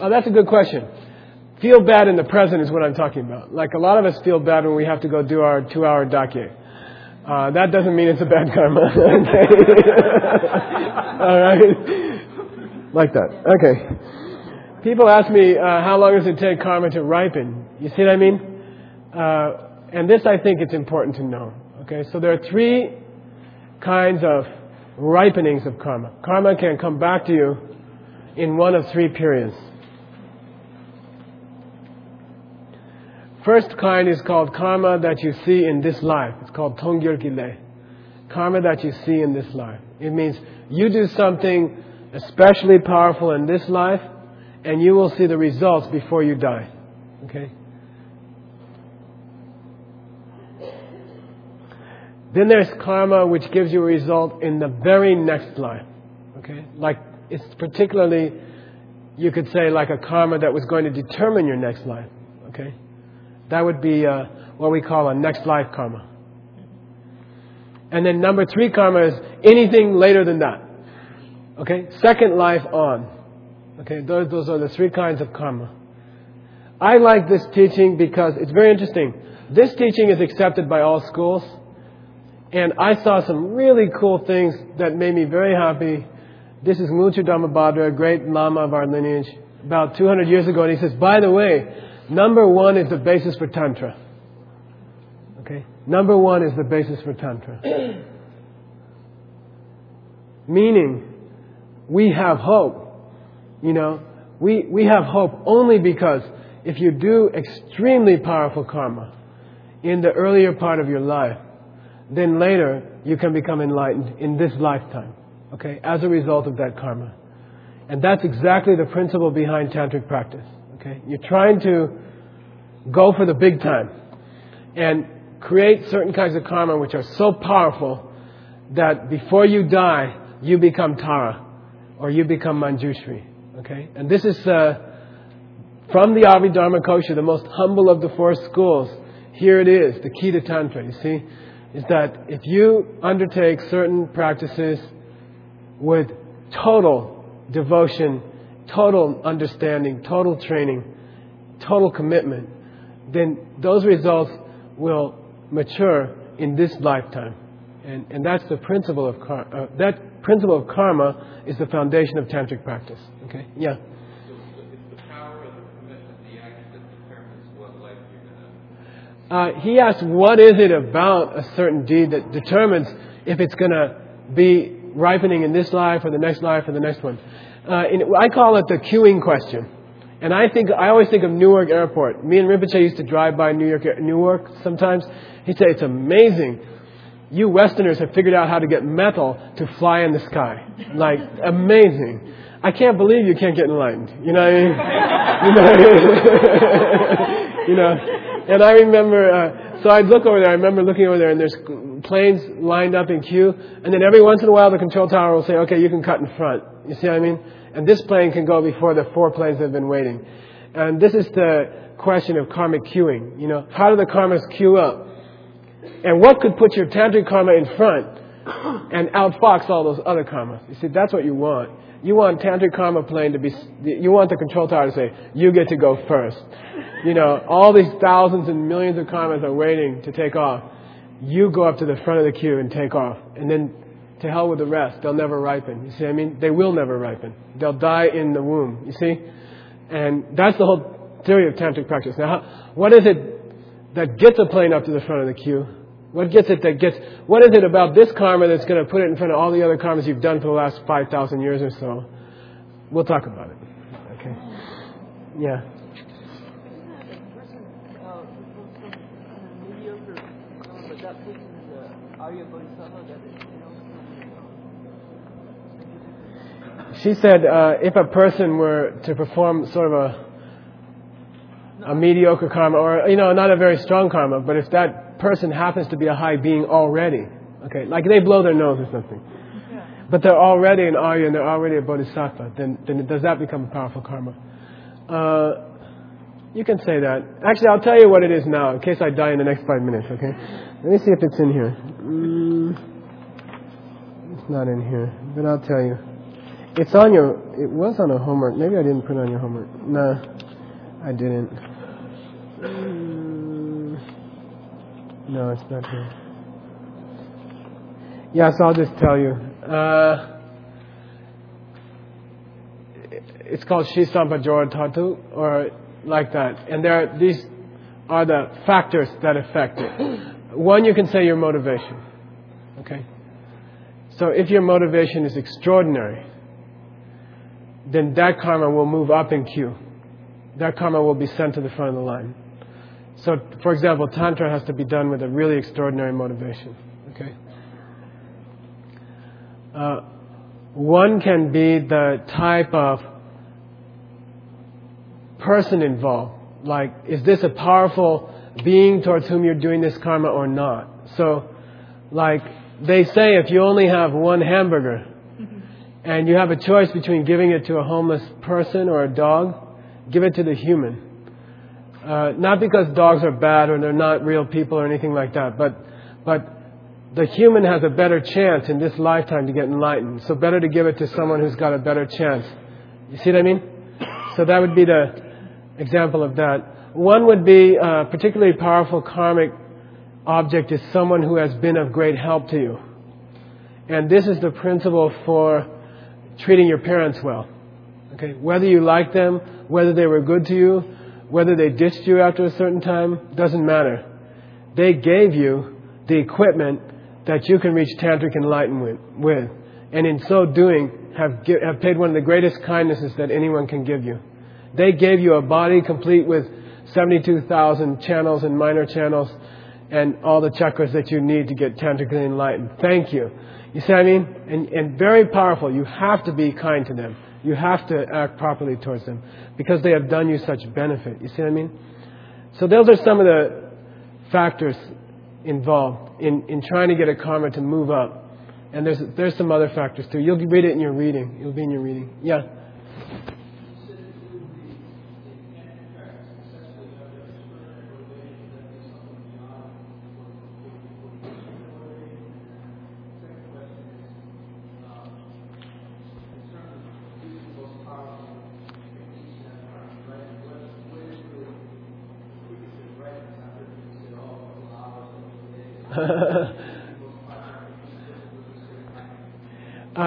Oh, that's a good question. Feel bad in the present is what I'm talking about. Like a lot of us feel bad when we have to go do our two hour dakye. Uh, that doesn't mean it's a bad karma. [laughs] [laughs] All right. Like that. Okay. People ask me, uh, how long does it take karma to ripen? You see what I mean? Uh, and this I think it's important to know. Okay, so there are three kinds of ripenings of karma. Karma can come back to you in one of three periods. First kind is called karma that you see in this life. It's called tongyur gile. Karma that you see in this life. It means you do something especially powerful in this life, and you will see the results before you die. Okay? Then there's karma which gives you a result in the very next life. Okay? Like, it's particularly, you could say, like a karma that was going to determine your next life. That would be uh, what we call a next life karma. And then number three karma is anything later than that. Okay? Second life on. Okay? Those, those are the three kinds of karma. I like this teaching because it's very interesting. This teaching is accepted by all schools. And I saw some really cool things that made me very happy. This is Dharmabhadra, a great Lama of our lineage, about 200 years ago. And he says, by the way, number one is the basis for Tantra. Okay? Number one is the basis for Tantra. Meaning, we have hope. You know, we, we have hope only because if you do extremely powerful karma in the earlier part of your life, then later you can become enlightened in this lifetime. Okay, as a result of that karma. And that's exactly the principle behind tantric practice. Okay, you're trying to go for the big time and create certain kinds of karma which are so powerful that before you die, you become Tara or you become Manjushri. Okay? And this is uh, from the Abhidharma Kosha, the most humble of the four schools. Here it is, the key to Tantra, you see, is that if you undertake certain practices with total devotion, total understanding, total training, total commitment, then those results will mature in this lifetime. And, and that's the principle of karma. Uh, that principle of karma is the foundation of tantric practice. Okay? Yeah. So it's the power of the commitment, the act that determines what life you're gonna. Uh, he asked, what is it about a certain deed that determines if it's going to be ripening in this life or the next life or the next one? Uh, in, I call it the queuing question. And I think I always think of Newark Airport. Me and Rinpoche used to drive by New York, Newark sometimes. He'd say, "It's amazing. You Westerners have figured out how to get metal to fly in the sky. Like amazing. I can't believe you can't get enlightened. You know what I mean? [laughs] You know, what I mean? [laughs] you know. And I remember. Uh, so I'd look over there. I remember looking over there, and there's planes lined up in queue. And then every once in a while, the control tower will say, "Okay, you can cut in front." You see what I mean? And this plane can go before the four planes that have been waiting. And this is the question of karmic queuing. You know, how do the karmas queue up? And what could put your tantric karma in front and outfox all those other karmas? You see, that's what you want. You want tantric karma plane to be, you want the control tower to say, you get to go first. You know, all these thousands and millions of karmas are waiting to take off. You go up to the front of the queue and take off. And then to hell with the rest. They'll never ripen. You see I mean? They will never ripen. They'll die in the womb. You see? And that's the whole theory of tantric practice. Now, what is it that gets a plane up to the front of the queue? What gets it that gets, what is it about this karma that's going to put it in front of all the other karmas you've done for the last 5,000 years or so? We'll talk about it. Okay. Yeah. She said uh, if a person were to perform sort of a a mediocre karma, or you know, not a very strong karma, but if that person happens to be a high being already, okay, like they blow their nose or something, but they're already an Arya and they're already a Bodhisattva, then then does that become a powerful karma? Uh, you can say that. Actually, I'll tell you what it is now, in case I die in the next five minutes. Okay, let me see if it's in here. Mm, it's not in here, but I'll tell you. It's on your. It was on a homework. Maybe I didn't put it on your homework. No, I didn't. Mm, no, it's not here. Yeah, so I'll just tell you. Uh, it's called Shisampa Jora Tatu, or like that. And there, are, these are the factors that affect it. One, you can say your motivation. Okay. So if your motivation is extraordinary, then that karma will move up in queue. That karma will be sent to the front of the line. So, for example, Tantra has to be done with a really extraordinary motivation. Okay? Uh, one can be the type of person involved. Like, is this a powerful being towards whom you're doing this karma or not? So, like, they say if you only have one hamburger, and you have a choice between giving it to a homeless person or a dog, give it to the human. Uh, not because dogs are bad or they're not real people or anything like that, but but the human has a better chance in this lifetime to get enlightened. So better to give it to someone who's got a better chance. You see what I mean? So that would be the example of that. One would be a particularly powerful karmic object is someone who has been of great help to you. And this is the principle for treating your parents well. Okay, whether you like them, whether they were good to you, whether they ditched you after a certain time, doesn't matter. They gave you the equipment that you can reach tantric enlightenment with, and in so doing, have have paid one of the greatest kindnesses that anyone can give you. They gave you a body complete with 72,000 channels and minor channels, and all the chakras that you need to get tantrically enlightened. Thank you. You see what I mean? And, and very powerful. You have to be kind to them. You have to act properly towards them because they have done you such benefit. You see what I mean? So those are some of the factors involved in, in trying to get a karma to move up. And there's, there's some other factors too. You'll read it in your reading. It'll be in your reading. Yeah.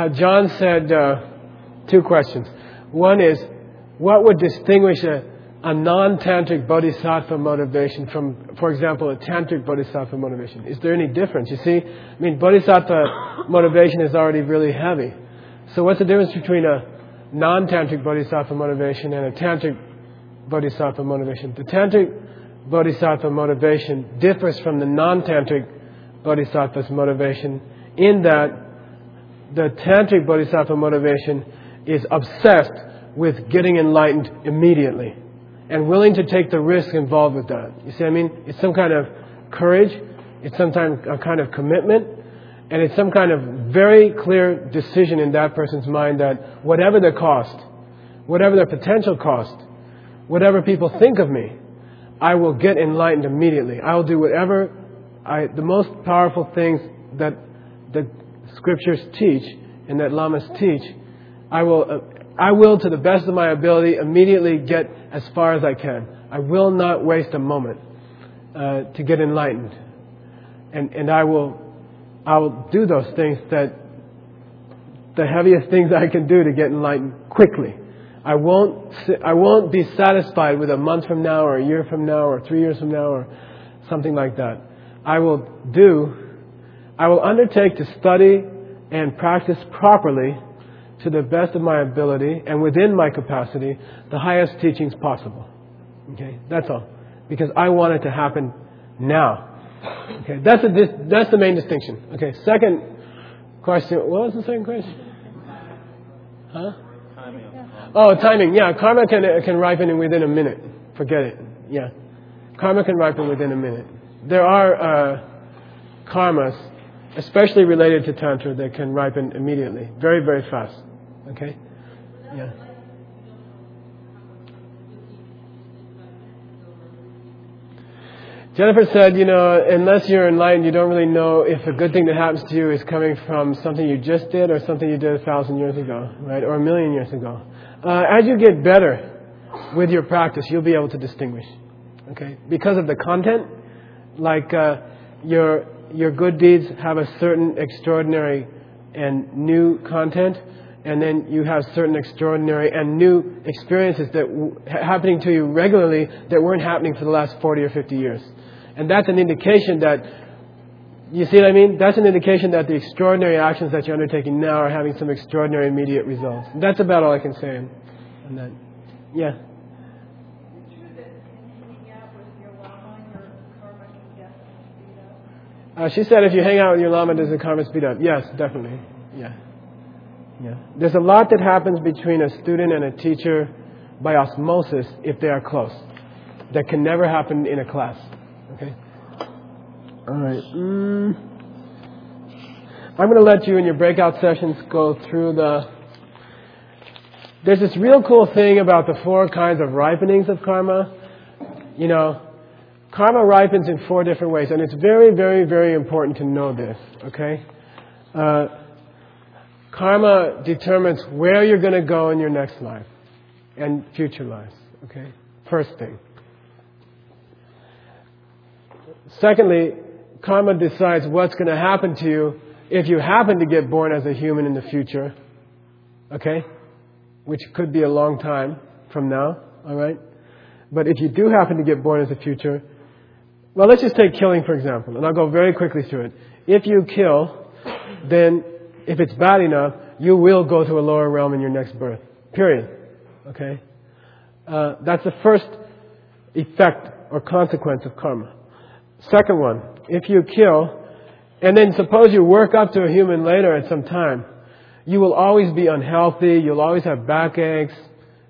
Uh, John said uh, two questions. One is, what would distinguish a, a non-tantric bodhisattva motivation from, for example, a tantric bodhisattva motivation? Is there any difference? You see, I mean, bodhisattva motivation is already really heavy. So what's the difference between a non-tantric bodhisattva motivation and a tantric bodhisattva motivation? The tantric bodhisattva motivation differs from the non-tantric bodhisattva's motivation in that the tantric bodhisattva motivation is obsessed with getting enlightened immediately and willing to take the risk involved with that. You see I mean? It's some kind of courage, it's sometimes a kind of commitment, and it's some kind of very clear decision in that person's mind that whatever the cost, whatever the potential cost, whatever people think of me, I will get enlightened immediately. I will do whatever I, the most powerful things that the scriptures teach and that lamas teach, I will, uh, I will, to the best of my ability, immediately get as far as I can. I will not waste a moment uh, to get enlightened, and and I will, I will do those things that the heaviest things I can do to get enlightened quickly. I won't, I won't be satisfied with a month from now or a year from now or three years from now or something like that. I will do, I will undertake to study and practice properly to the best of my ability and within my capacity the highest teachings possible. Okay, that's all. Because I want it to happen now. Okay, that's, a, that's the main distinction. Okay, second question. What was the second question? Huh? Oh, timing. Yeah, karma can, can ripen within a minute. Forget it. Yeah. Karma can ripen within a minute there are uh, karmas, especially related to Tantra, that can ripen immediately, very, very fast. Okay? Yeah. Jennifer said, you know, unless you're enlightened, you don't really know if a good thing that happens to you is coming from something you just did or something you did a thousand years ago, right? Or a million years ago. Uh, as you get better with your practice, you'll be able to distinguish. Okay? Because of the content like uh, your your good deeds have a certain extraordinary and new content, and then you have certain extraordinary and new experiences that w- happening to you regularly that weren't happening for the last 40 or 50 years. And that's an indication that, you see what I mean? That's an indication that the extraordinary actions that you're undertaking now are having some extraordinary immediate results. That's about all I can say on that. Yeah. Uh, she said if you hang out with your lama, does the karma speed up? Yes, definitely. Yeah. Yeah. There's a lot that happens between a student and a teacher by osmosis if they are close. That can never happen in a class. Okay? All right. Mm. I'm going to let you in your breakout sessions go through the. There's this real cool thing about the four kinds of ripenings of karma. You know, Karma ripens in four different ways, and it's very, very, very important to know this, okay? Uh, karma determines where you're going to go in your next life and future lives, okay? First thing. Secondly, karma decides what's going to happen to you if you happen to get born as a human in the future, okay? Which could be a long time from now, alright? But if you do happen to get born as a future, well, let's just take killing, for example, and I'll go very quickly through it. If you kill, then if it's bad enough, you will go to a lower realm in your next birth. Period. Okay? Uh, that's the first effect or consequence of karma. Second one, if you kill, and then suppose you work up to a human later at some time, you will always be unhealthy, you'll always have backaches,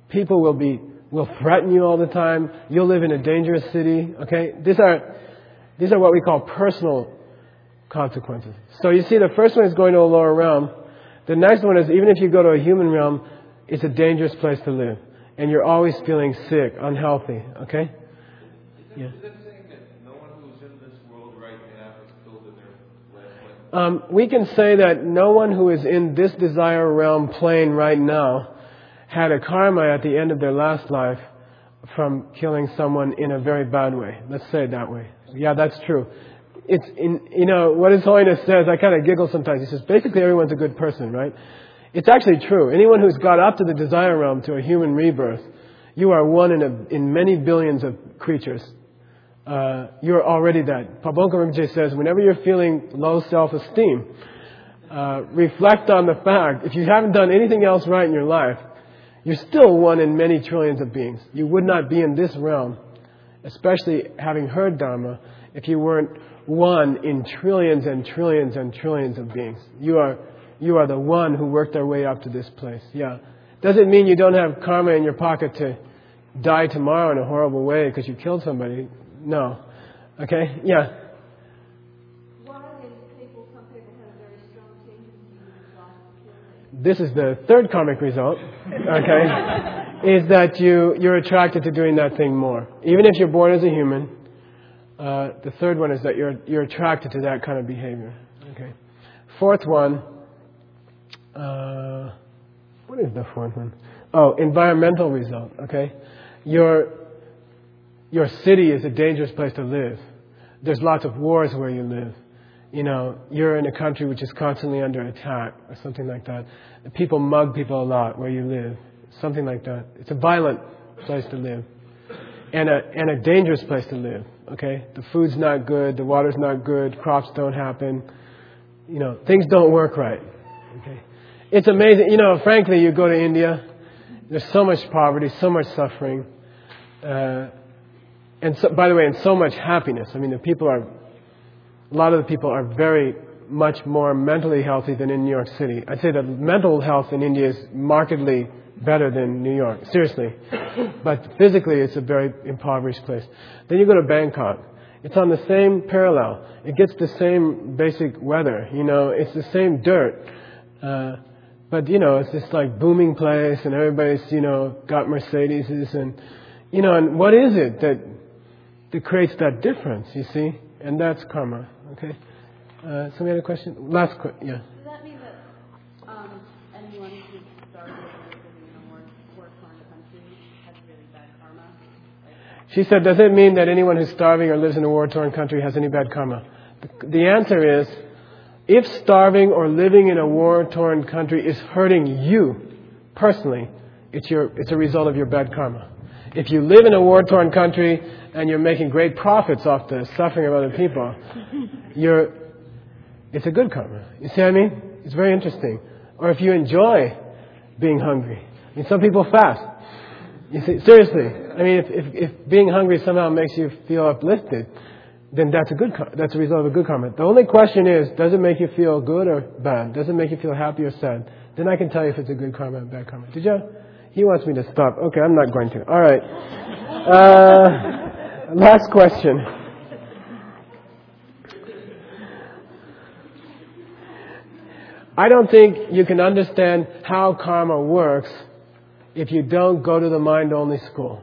people will be will threaten you all the time. You'll live in a dangerous city. Okay, these are these are what we call personal consequences. So you see, the first one is going to a lower realm. The next one is even if you go to a human realm, it's a dangerous place to live, and you're always feeling sick, unhealthy. Okay. Yeah. Um, we can say that no one who is in this desire realm plane right now had a karma at the end of their last life from killing someone in a very bad way. Let's say it that way. Yeah, that's true. It's in, you know, what His Holiness says, I kind of giggle sometimes. He says, basically everyone's a good person, right? It's actually true. Anyone who's got up to the desire realm to a human rebirth, you are one in, a, in many billions of creatures. Uh, you're already that. Pabonka Rinpoche says, whenever you're feeling low self-esteem, uh, reflect on the fact, if you haven't done anything else right in your life, you're still one in many trillions of beings. You would not be in this realm, especially having heard Dharma, if you weren't one in trillions and trillions and trillions of beings. You are, you are the one who worked their way up to this place. Yeah. Doesn't mean you don't have karma in your pocket to die tomorrow in a horrible way because you killed somebody. No. Okay? Yeah. This is the third karmic result. Okay? [laughs] is that you, you're attracted to doing that thing more. Even if you're born as a human, uh, the third one is that you're, you're attracted to that kind of behavior. Okay. Fourth one, uh, what is the fourth one? Oh, environmental result. Okay. Your, your city is a dangerous place to live. There's lots of wars where you live. You know, you're in a country which is constantly under attack or something like that. People mug people a lot where you live. Something like that. It's a violent place to live. And a, and a dangerous place to live. Okay? The food's not good, the water's not good, crops don't happen. You know, things don't work right. Okay? It's amazing. You know, frankly, you go to India, there's so much poverty, so much suffering. Uh, and so, by the way, and so much happiness. I mean, the people are, a lot of the people are very much more mentally healthy than in New York City. I'd say that mental health in India is markedly better than New York, seriously. [laughs] But physically, it's a very impoverished place. Then you go to Bangkok. It's on the same parallel. It gets the same basic weather, you know, it's the same dirt. Uh, but, you know, it's this like booming place and everybody's, you know, got Mercedeses and, you know, and what is it that, that creates that difference, you see? And that's karma, okay? Uh, somebody had a question? Last question, yeah. Does that mean that um, anyone who started living in a war, war-torn country has really bad karma? She said, does it mean that anyone who's starving or lives in a war-torn country has any bad karma? The- The answer is, if starving or living in a war-torn country is hurting you personally, it's, your, it's a result of your bad karma. If you live in a war-torn country and you're making great profits off the suffering of other people, [laughs] you're, it's a good karma. You see what I mean? It's very interesting. Or if you enjoy being hungry. I mean, some people fast. You see, seriously. I mean, if, if, if being hungry somehow makes you feel uplifted, then that's a good, that's a result of a good karma. The only question is, does it make you feel good or bad? Does it make you feel happy or sad? Then I can tell you if it's a good karma or bad karma. Did you? He wants me to stop. Okay, I'm not going to. All right. Uh, [laughs] last question. I don't think you can understand how karma works if you don't go to the mind only school.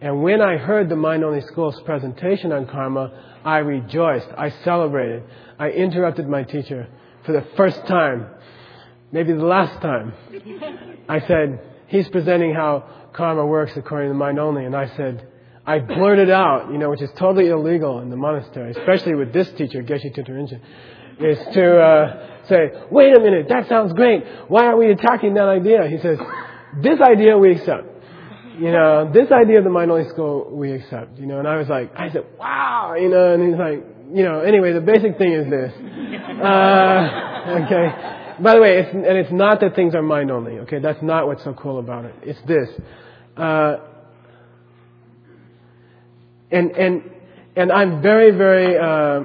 And when I heard the mind only school's presentation on karma, I rejoiced. I celebrated. I interrupted my teacher for the first time, maybe the last time. I said, he's presenting how karma works according to mind only. And I said, I blurted out, you know, which is totally illegal in the monastery, especially with this teacher, Geshe Thubten Rinchen, is to uh, say, wait a minute, that sounds great. Why are we attacking that idea? He says, this idea we accept. You know, this idea of the mind only school we accept. You know, and I was like, I said, wow, you know, and he's like, you know, anyway, the basic thing is this. [laughs] Uh, okay. By the way, it's, and it's not that things are mind only. Okay, that's not what's so cool about it. It's this. Uh, and and and I'm very very uh,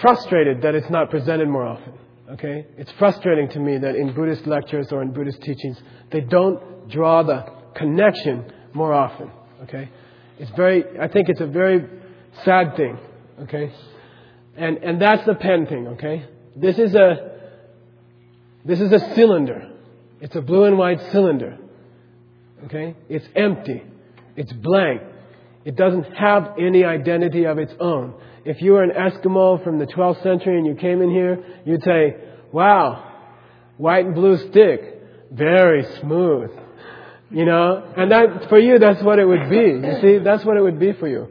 frustrated that it's not presented more often. Okay, it's frustrating to me that in Buddhist lectures or in Buddhist teachings they don't draw the connection more often. Okay? It's very, I think it's a very sad thing. Okay? And, and that's the pen thing, okay? This is a, this is a cylinder. It's a blue and white cylinder. Okay? It's empty. It's blank. It doesn't have any identity of its own. If you were an Eskimo from the 12th century and you came in here, you'd say, wow, white and blue stick, very smooth. You know, and that, for you, that's what it would be. You see, that's what it would be for you.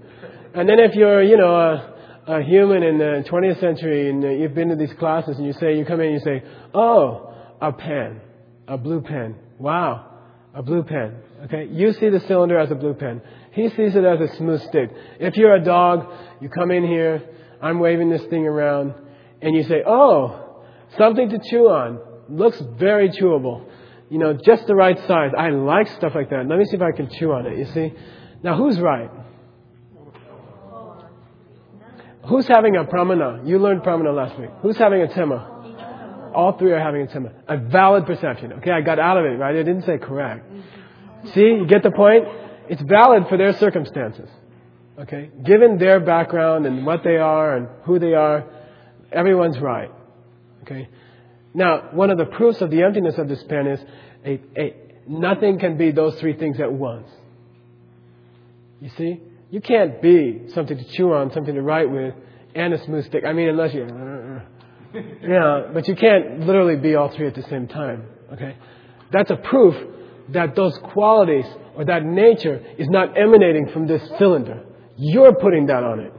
And then if you're, you know, a, a human in the 20th century and you've been to these classes and you say, you come in and you say, oh, a pen, a blue pen. Wow, a blue pen. Okay, you see the cylinder as a blue pen. He sees it as a smooth stick. If you're a dog, you come in here, I'm waving this thing around, and you say, oh, something to chew on. Looks very chewable. You know, just the right size. I like stuff like that. Let me see if I can chew on it, you see? Now, who's right? Who's having a pramana? You learned pramana last week. Who's having a tsema? All three are having a tsema. A valid perception. Okay, I got out of it, right? I didn't say correct. See, you get the point? It's valid for their circumstances. Okay? Given their background and what they are and who they are, everyone's right. Okay? Now, one of the proofs of the emptiness of this pen is a, a, nothing can be those three things at once. You see? You can't be something to chew on, something to write with, and a smooth stick. I mean, unless you, [laughs] yeah, but you can't literally be all three at the same time. Okay? That's a proof that those qualities or that nature is not emanating from this cylinder. You're putting that on it.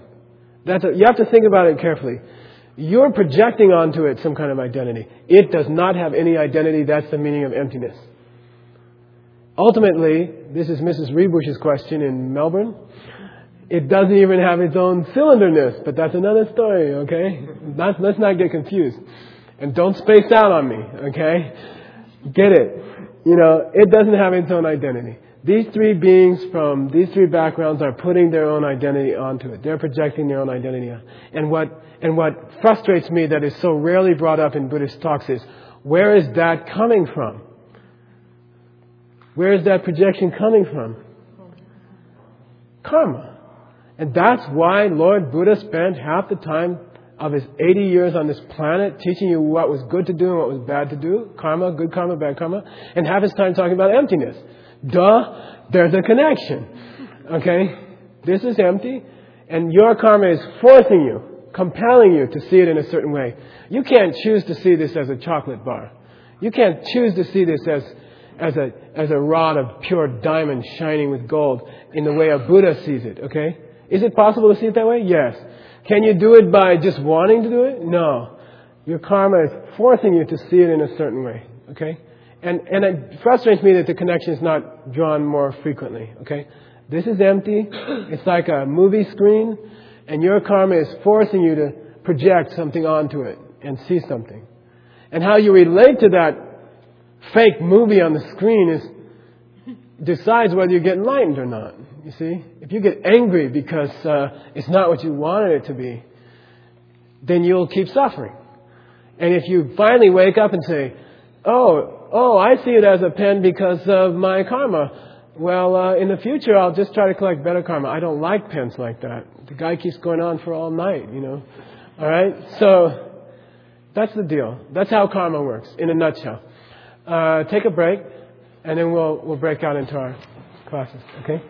That's a, you have to think about it carefully. You're projecting onto it some kind of identity. It does not have any identity. That's the meaning of emptiness. Ultimately, this is Mrs. Rebush's question in Melbourne. It doesn't even have its own cylinderness, but that's another story, okay? Not, let's not get confused. And don't space out on me, okay? Get it. You know, it doesn't have its own identity. These three beings from these three backgrounds are putting their own identity onto it. They're projecting their own identity. And what, and what frustrates me that is so rarely brought up in Buddhist talks is, where is that coming from? Where is that projection coming from? Karma. And that's why Lord Buddha spent half the time of his 80 years on this planet teaching you what was good to do and what was bad to do, karma, good karma, bad karma, and half his time talking about emptiness. Duh, there's a connection. Okay? This is empty, and your karma is forcing you, compelling you to see it in a certain way. You can't choose to see this as a chocolate bar. You can't choose to see this as, as, a, as a rod of pure diamond shining with gold in the way a Buddha sees it, okay? Is it possible to see it that way? Yes. Can you do it by just wanting to do it? No. Your karma is forcing you to see it in a certain way, okay? And, and it frustrates me that the connection is not drawn more frequently, okay? This is empty. It's like a movie screen, and your karma is forcing you to project something onto it and see something. And how you relate to that fake movie on the screen is decides whether you get enlightened or not. You see, if you get angry because uh, it's not what you wanted it to be, then you'll keep suffering. And if you finally wake up and say, "Oh, oh, I see it as a pen because of my karma," well, uh, in the future I'll just try to collect better karma. I don't like pens like that. The guy keeps going on for all night, you know. All right, so that's the deal. That's how karma works in a nutshell. Uh, take a break, and then we'll we'll break out into our classes. Okay.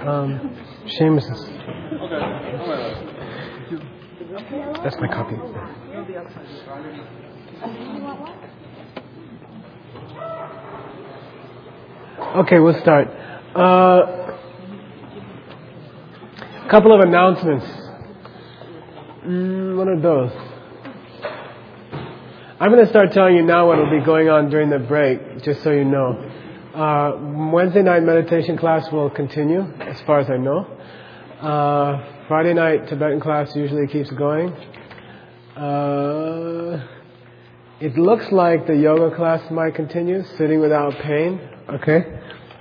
Um, Seamus is. That's my copy. Okay, we'll start. Uh, couple of announcements. Mm, what are those? I'm going to start telling you now what will be going on during the break, just so you know. Uh, Wednesday night meditation class will continue, as far as I know. Uh, Friday night Tibetan class usually keeps going. Uh, it looks like the yoga class might continue, sitting without pain. Okay,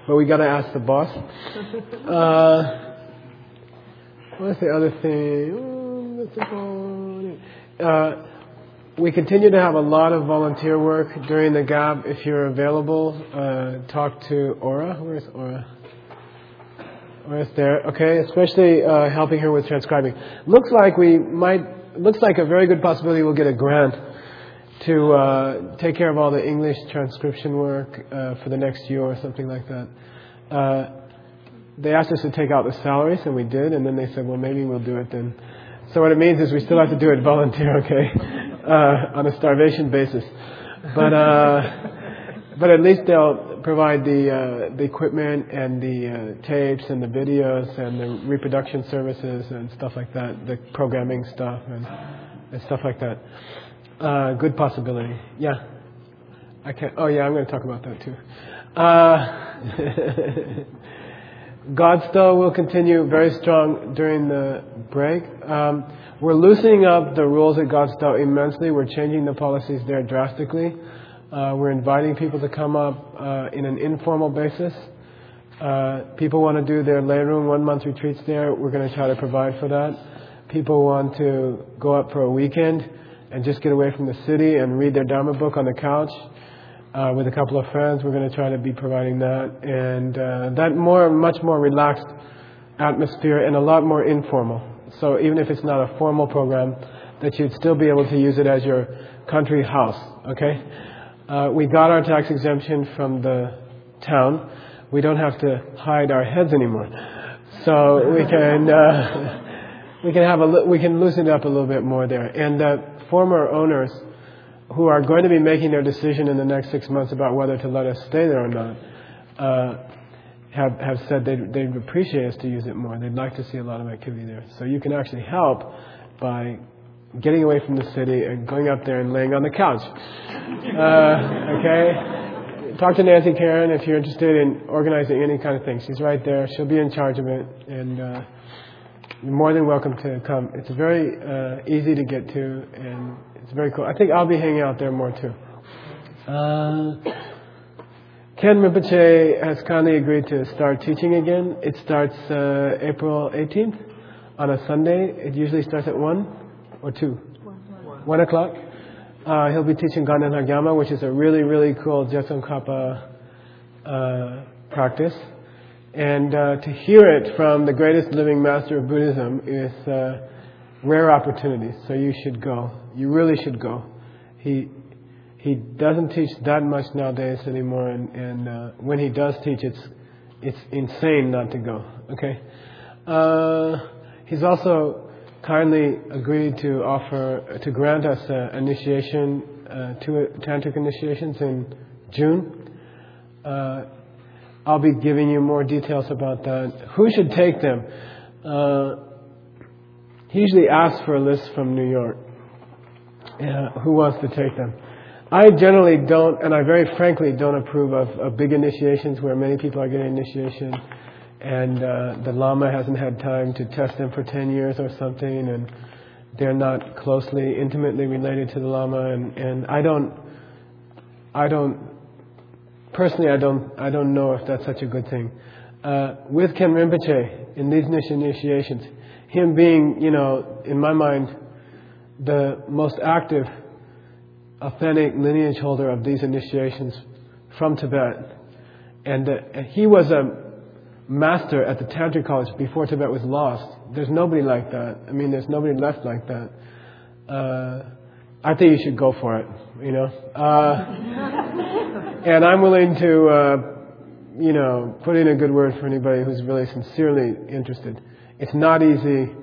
but we gotta ask the boss. [laughs] Uh, what's the other thing? Uh, we continue to have a lot of volunteer work during the gap. If you're available, uh, talk to Aura. Where's Aura? Aura's there. Okay, especially uh, helping her with transcribing. Looks like we might. Looks like a very good possibility we'll get a grant to uh, take care of all the English transcription work uh, for the next year or something like that. Uh, they asked us to take out the salaries, and we did, and then they said, well, maybe we'll do it then. So what it means is we still have to do it volunteer, okay, [laughs] uh, on a starvation basis. But uh, but at least they'll provide the uh, the equipment and the uh, tapes and the videos and the reproduction services and stuff like that, the programming stuff and, and stuff like that. Uh, good possibility. Yeah. I can't. Oh yeah, I'm going to talk about that too. Uh, [laughs] Godstow will continue very strong during the break. Um, we're loosening up the rules at Godstow immensely. We're changing the policies there drastically. Uh, we're inviting people to come up uh, in an informal basis. Uh, people want to do their lam rim one month retreats there. We're going to try to provide for that. People want to go up for a weekend and just get away from the city and read their Dharma book on the couch uh, with a couple of friends. We're going to try to be providing that and uh, that more, much more relaxed atmosphere and a lot more informal. So even if it's not a formal program, that you'd still be able to use it as your country house. Okay, uh, we got our tax exemption from the town. We don't have to hide our heads anymore, so we can uh, [laughs] we can have a we can loosen up a little bit more there. And the former owners who are going to be making their decision in the next six months about whether to let us stay there or not, uh, have, have said they'd, they'd appreciate us to use it more. They'd like to see a lot of activity there. So you can actually help by getting away from the city and going up there and laying on the couch. Uh, okay? Talk to Nancy Karen if you're interested in organizing any kind of thing. She's right there. She'll be in charge of it. And uh, you're more than welcome to come. It's very uh, easy to get to, and it's very cool. I think I'll be hanging out there more too. Uh, Khen Rinpoche has kindly agreed to start teaching again. It starts uh, April 18th on a Sunday. It usually starts at 1 or 2? 1 o'clock. Uh, he'll be teaching Ganden which is a really, really cool Je Tsongkapa uh, practice. And uh, to hear it from the greatest living master of Buddhism is uh, rare opportunity. So you should go. You really should go. He he doesn't teach that much nowadays anymore, and, and uh, when he does teach, it's it's insane not to go. Okay. Uh, he's also kindly agreed to offer to grant us uh, initiation, uh, two tantric initiations in June. Uh, I'll be giving you more details about that. Who should take them? Uh, he usually asks for a list from New York. Who wants to take them? I generally don't, and I very frankly don't approve of, of big initiations where many people are getting initiation, and uh, the Lama hasn't had time to test them for 10 years or something, and they're not closely, intimately related to the Lama, and, and I don't, I don't, personally, I don't, I don't know if that's such a good thing. Uh, with Khen Rinpoche, in these initiations, him being, you know, in my mind, the most active authentic lineage holder of these initiations from Tibet. And uh, he was a master at the Tantric College before Tibet was lost. There's nobody like that. I mean, there's nobody left like that. Uh, I think you should go for it, you know. Uh, and I'm willing to, uh, you know, put in a good word for anybody who's really sincerely interested. It's not easy.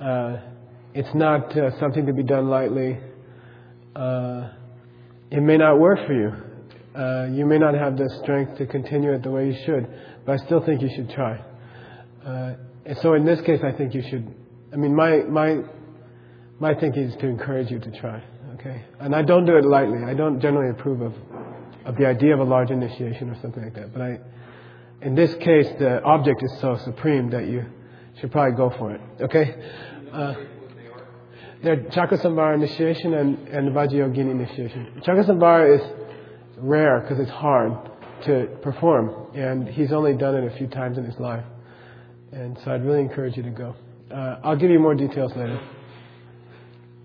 Uh, it's not uh, something to be done lightly uh, it may not work for you. You may not have the strength to continue it the way you should, but I still think you should try. Uh, and so in this case, I think you should. I mean, my my my thinking is to encourage you to try. Okay, and I don't do it lightly. I don't generally approve of of the idea of a large initiation or something like that. But I, in this case, the object is so supreme that you should probably go for it. Okay. Uh, They're Chakrasambhara initiation and, and Vajrayogini initiation. Chakrasambhara is rare because it's hard to perform, and he's only done it a few times in his life. And so I'd really encourage you to go. Uh, I'll give you more details later.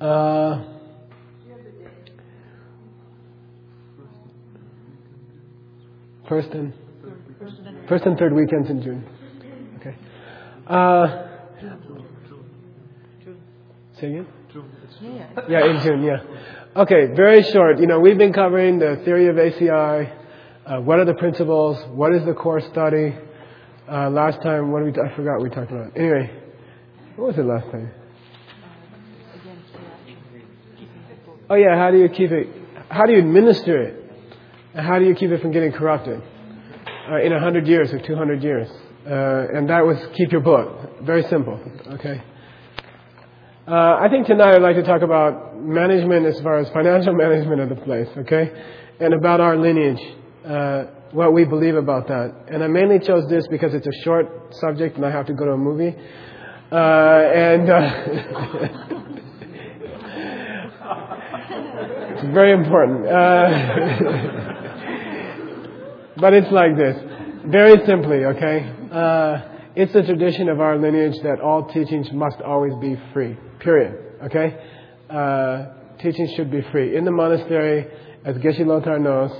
Uh, first and first and third weekends in June. Okay. Uh, say again. Yeah, in June. Yeah. Okay. Very short. You know, we've been covering the theory of ACI. Uh, what are the principles? What is the core study? Uh, last time, what did we? I forgot what we talked about. Anyway, what was it last time? Oh yeah, how do you keep it? How do you administer it? And how do you keep it from getting corrupted uh, in a hundred years or two hundred years? Uh, and that was keep your book. Very simple. Okay. Uh, I think tonight I'd like to talk about management as far as financial [laughs] management of the place. Okay, and about our lineage. Uh, what we believe about that. And I mainly chose this because it's a short subject and I have to go to a movie. Uh, and uh, [laughs] it's very important. Uh, [laughs] but it's like this. Very simply, okay? Uh, it's a tradition of our lineage that all teachings must always be free. Period. Okay? Teachings should be free. In the monastery, as Geshe Lothar knows,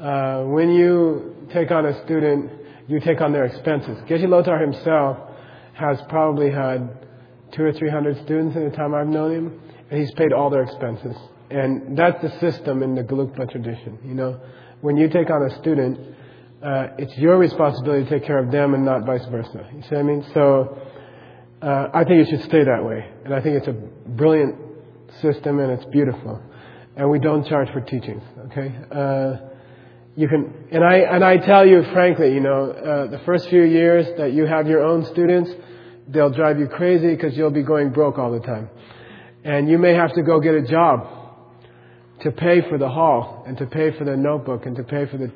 uh, when you take on a student, you take on their expenses. Geshe Lothar himself has probably had two or three hundred students in the time I've known him, and he's paid all their expenses. And that's the system in the Gelugpa tradition. You know, when you take on a student, uh, it's your responsibility to take care of them and not vice versa. You see what I mean? So uh, I think it should stay that way, and I think it's a brilliant system and it's beautiful. And we don't charge for teachings. Okay. Uh, you can, and I, and I tell you frankly, you know, uh, the first few years that you have your own students, they'll drive you crazy because you'll be going broke all the time. And you may have to go get a job to pay for the hall and to pay for the notebook and to pay for the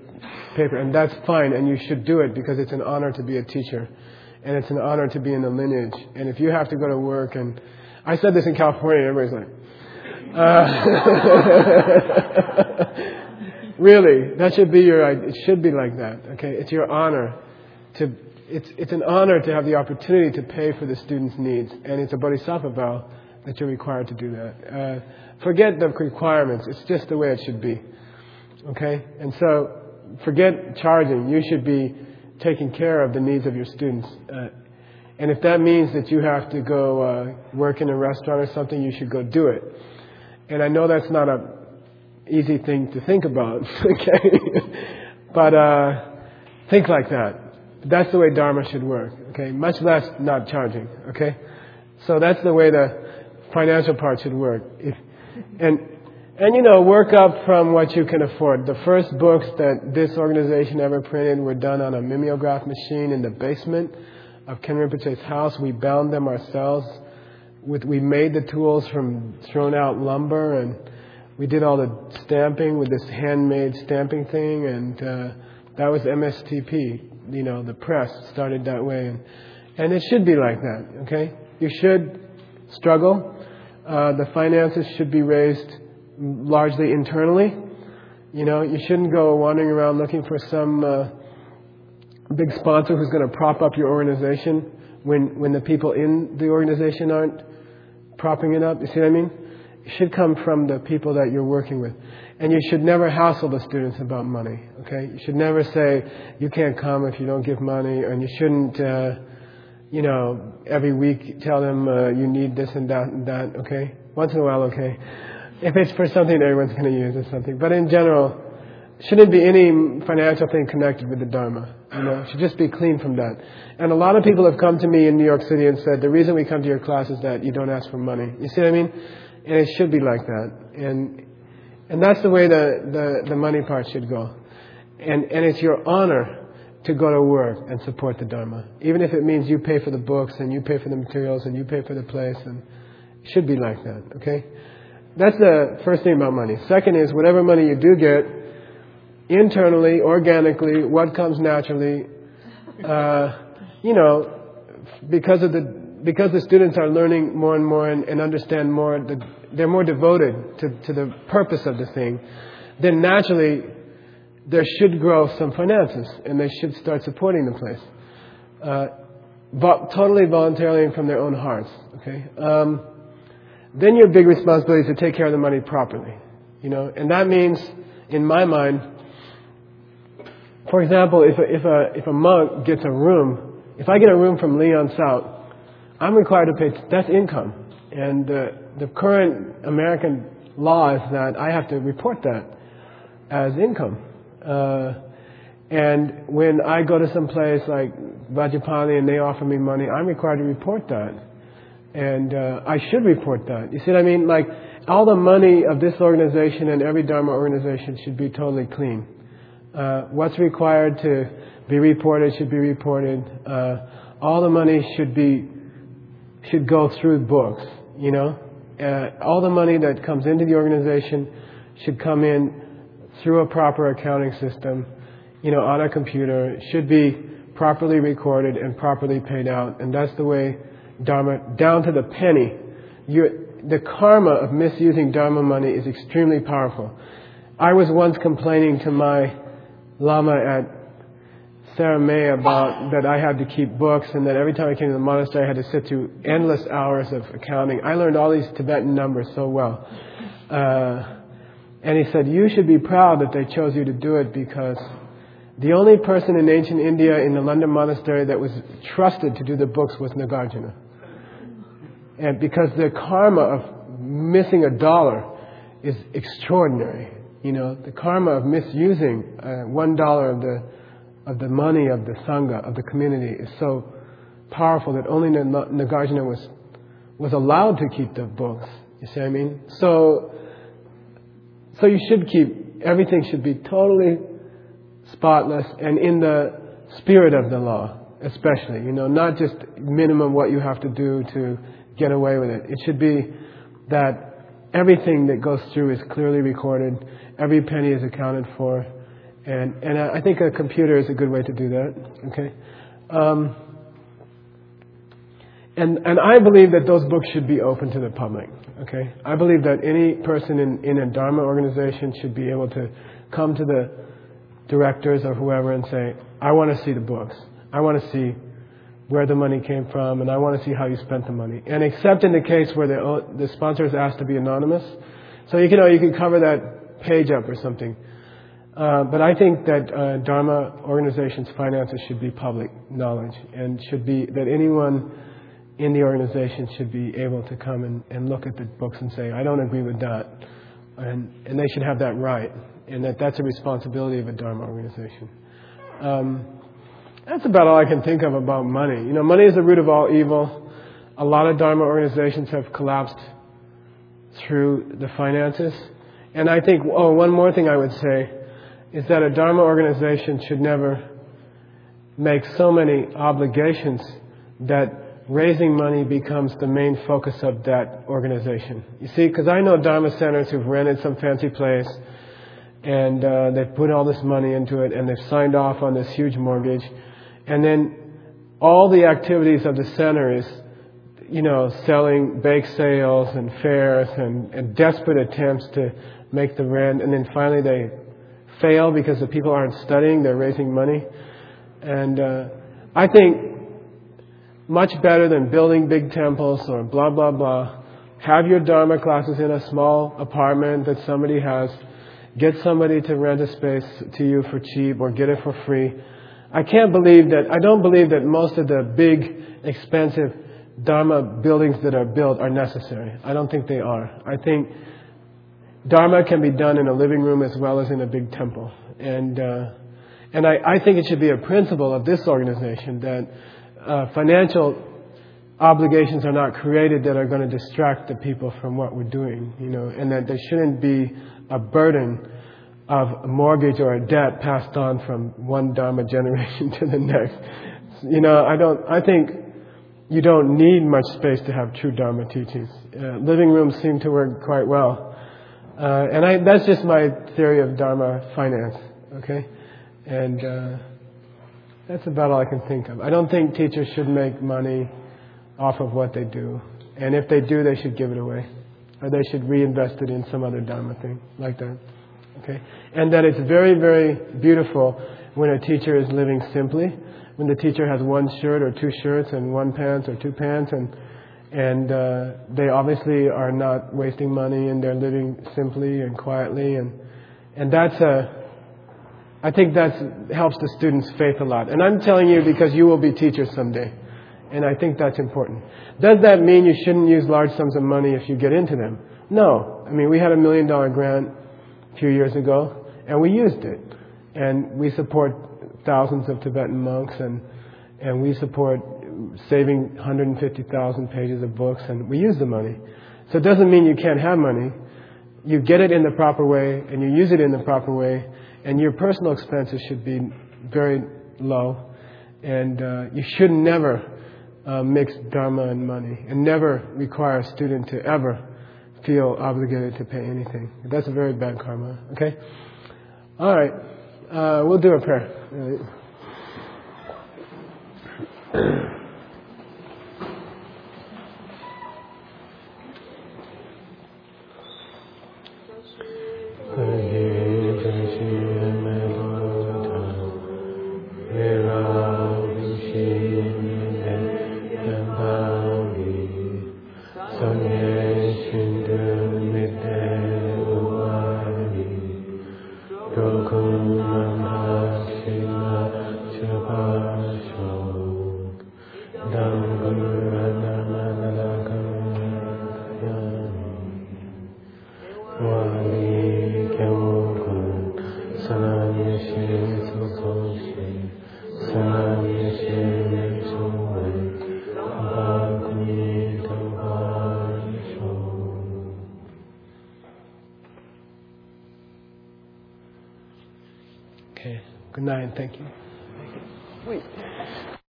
paper. And that's fine and you should do it because it's an honor to be a teacher. And it's an honor to be in the lineage. And if you have to go to work and, I said this in California everybody's like, uh, [laughs] Really, that should be your. It should be like that. Okay, it's your honor to. It's it's an honor to have the opportunity to pay for the student's needs, and it's a bodhisattva vow that you're required to do that. Uh, forget the requirements. It's just the way it should be. Okay, and so forget charging. You should be taking care of the needs of your students. Uh, and if that means that you have to go uh, work in a restaurant or something, you should go do it. And I know that's not a easy thing to think about, [laughs] okay? but uh, think like that. That's the way Dharma should work, okay? Much less not charging, okay? So that's the way the financial part should work. If, and and you know, work up from what you can afford. The first books that this organization ever printed were done on a mimeograph machine in the basement of Khen Rinpoche's house. We bound them ourselves. With, we made the tools from thrown out lumber and we did all the stamping with this handmade stamping thing, and uh, that was MSTP. You know, the press started that way, and and it should be like that. Okay, you should struggle. Uh, the finances should be raised largely internally. You know, you shouldn't go wandering around looking for some uh, big sponsor who's going to prop up your organization when when the people in the organization aren't propping it up. You see what I mean? Should come from the people that you're working with. And you should never hassle the students about money, okay? You should never say, you can't come if you don't give money, and you shouldn't, uh, you know, every week tell them uh, you need this and that and that, okay? Once in a while, okay? If it's for something everyone's going to use or something. But in general, shouldn't be any financial thing connected with the Dharma. You know, should just be clean from that. And a lot of people have come to me in New York City and said, the reason we come to your class is that you don't ask for money. You see what I mean? And it should be like that. And and that's the way the, the, the money part should go. And and it's your honor to go to work and support the Dharma. Even if it means you pay for the books and you pay for the materials and you pay for the place and it should be like that, okay? That's the first thing about money. Second is whatever money you do get, internally, organically, what comes naturally, uh, you know, because of the because the students are learning more and more and, and understand more, the, they're more devoted to, to the purpose of the thing, then naturally there should grow some finances and they should start supporting the place. Uh, vo- totally voluntarily and from their own hearts. Okay? Um, then your big responsibility is to take care of the money properly. You know, and that means, in my mind, for example, if a, if a, if a monk gets a room, if I get a room from Leon South, I'm required to pay, that's income. And the current American law is that I have to report that as income. Uh, and when I go to some place like Vajrapani and they offer me money, I'm required to report that. And uh, I should report that. You see what I mean? Like, all the money of this organization and every Dharma organization should be totally clean. Uh, what's required to be reported should be reported. Uh, all the money should be should go through books. You know, uh, all the money that comes into the organization should come in through a proper accounting system. You know, on a computer should be properly recorded and properly paid out, and that's the way Dharma down to the penny. You, the karma of misusing Dharma money is extremely powerful. I was once complaining to my Lama at Sera Mey about that I had to keep books and that every time I came to the monastery I had to sit through endless hours of accounting. I learned all these Tibetan numbers so well. Uh, and he said, You should be proud that they chose you to do it because the only person in ancient India in the Nalanda monastery that was trusted to do the books was Nagarjuna. And because the karma of missing a dollar is extraordinary. You know, the karma of misusing uh, one dollar of the of the money of the sangha of the community is so powerful that only Nagarjuna was was allowed to keep the books. You see what I mean? So, so you should keep everything should be totally spotless and in the spirit of the law, especially. You know, not just minimum what you have to do to get away with it. It should be that everything that goes through is clearly recorded, every penny is accounted for, and and I think a computer is a good way to do that. Okay. Um, and and I believe that those books should be open to the public. Okay. I believe that any person in, in a Dharma organization should be able to come to the directors or whoever and say, I want to see the books. I want to see where the money came from, and I want to see how you spent the money. And except in the case where the, the sponsor is asked to be anonymous, so you can you can cover that page up or something. Uh, but I think that uh, Dharma organizations' finances should be public knowledge, and should be that anyone in the organization should be able to come and, and look at the books and say, I don't agree with that, and and they should have that right, and that that's a responsibility of a Dharma organization. Um, that's about all I can think of about money. You know, money is the root of all evil. A lot of Dharma organizations have collapsed through the finances. And I think, oh, one more thing I would say is that a Dharma organization should never make so many obligations that raising money becomes the main focus of that organization. You see, because I know Dharma centers who've rented some fancy place and uh, they've put all this money into it and they've signed off on this huge mortgage and then all the activities of the center is, you know, selling bake sales and fairs and, and desperate attempts to make the rent. And then finally they fail because the people aren't studying, they're raising money. And uh, I think much better than building big temples or blah, blah, blah. Have your Dharma classes in a small apartment that somebody has. Get somebody to rent a space to you for cheap or get it for free I can't believe that, I don't believe that most of the big, expensive Dharma buildings that are built are necessary. I don't think they are. I think Dharma can be done in a living room as well as in a big temple. And, uh, and I, I think it should be a principle of this organization that uh, financial obligations are not created that are going to distract the people from what we're doing, you know, and that there shouldn't be a burden of a mortgage or a debt passed on from one Dharma [laughs] generation to the next. You know, I don't, I think you don't need much space to have true Dharma teachings. Uh, living rooms seem to work quite well. Uh, and I, that's just my theory of Dharma finance, okay? And uh, that's about all I can think of. I don't think teachers should make money off of what they do. And if they do, they should give it away. Or they should reinvest it in some other Dharma thing, like that. Okay? And that it's very, very beautiful when a teacher is living simply, when the teacher has one shirt or two shirts and one pants or two pants and and uh, they obviously are not wasting money and they're living simply and quietly and and that's a I think that helps the students' faith a lot. And I'm telling you because you will be teachers someday. And I think that's important. Does that mean you shouldn't use large sums of money if you get into them? No. I mean, we had a million dollar grant a few years ago, and we used it. And we support thousands of Tibetan monks, and, and we support saving 150,000 pages of books, and we use the money. So it doesn't mean you can't have money. You get it in the proper way, and you use it in the proper way, and your personal expenses should be very low, and uh, you should never uh, mix dharma and money, and never require a student to ever feel obligated to pay anything. That's a very bad karma. Okay. All right. Uh, we'll do a prayer. Okay.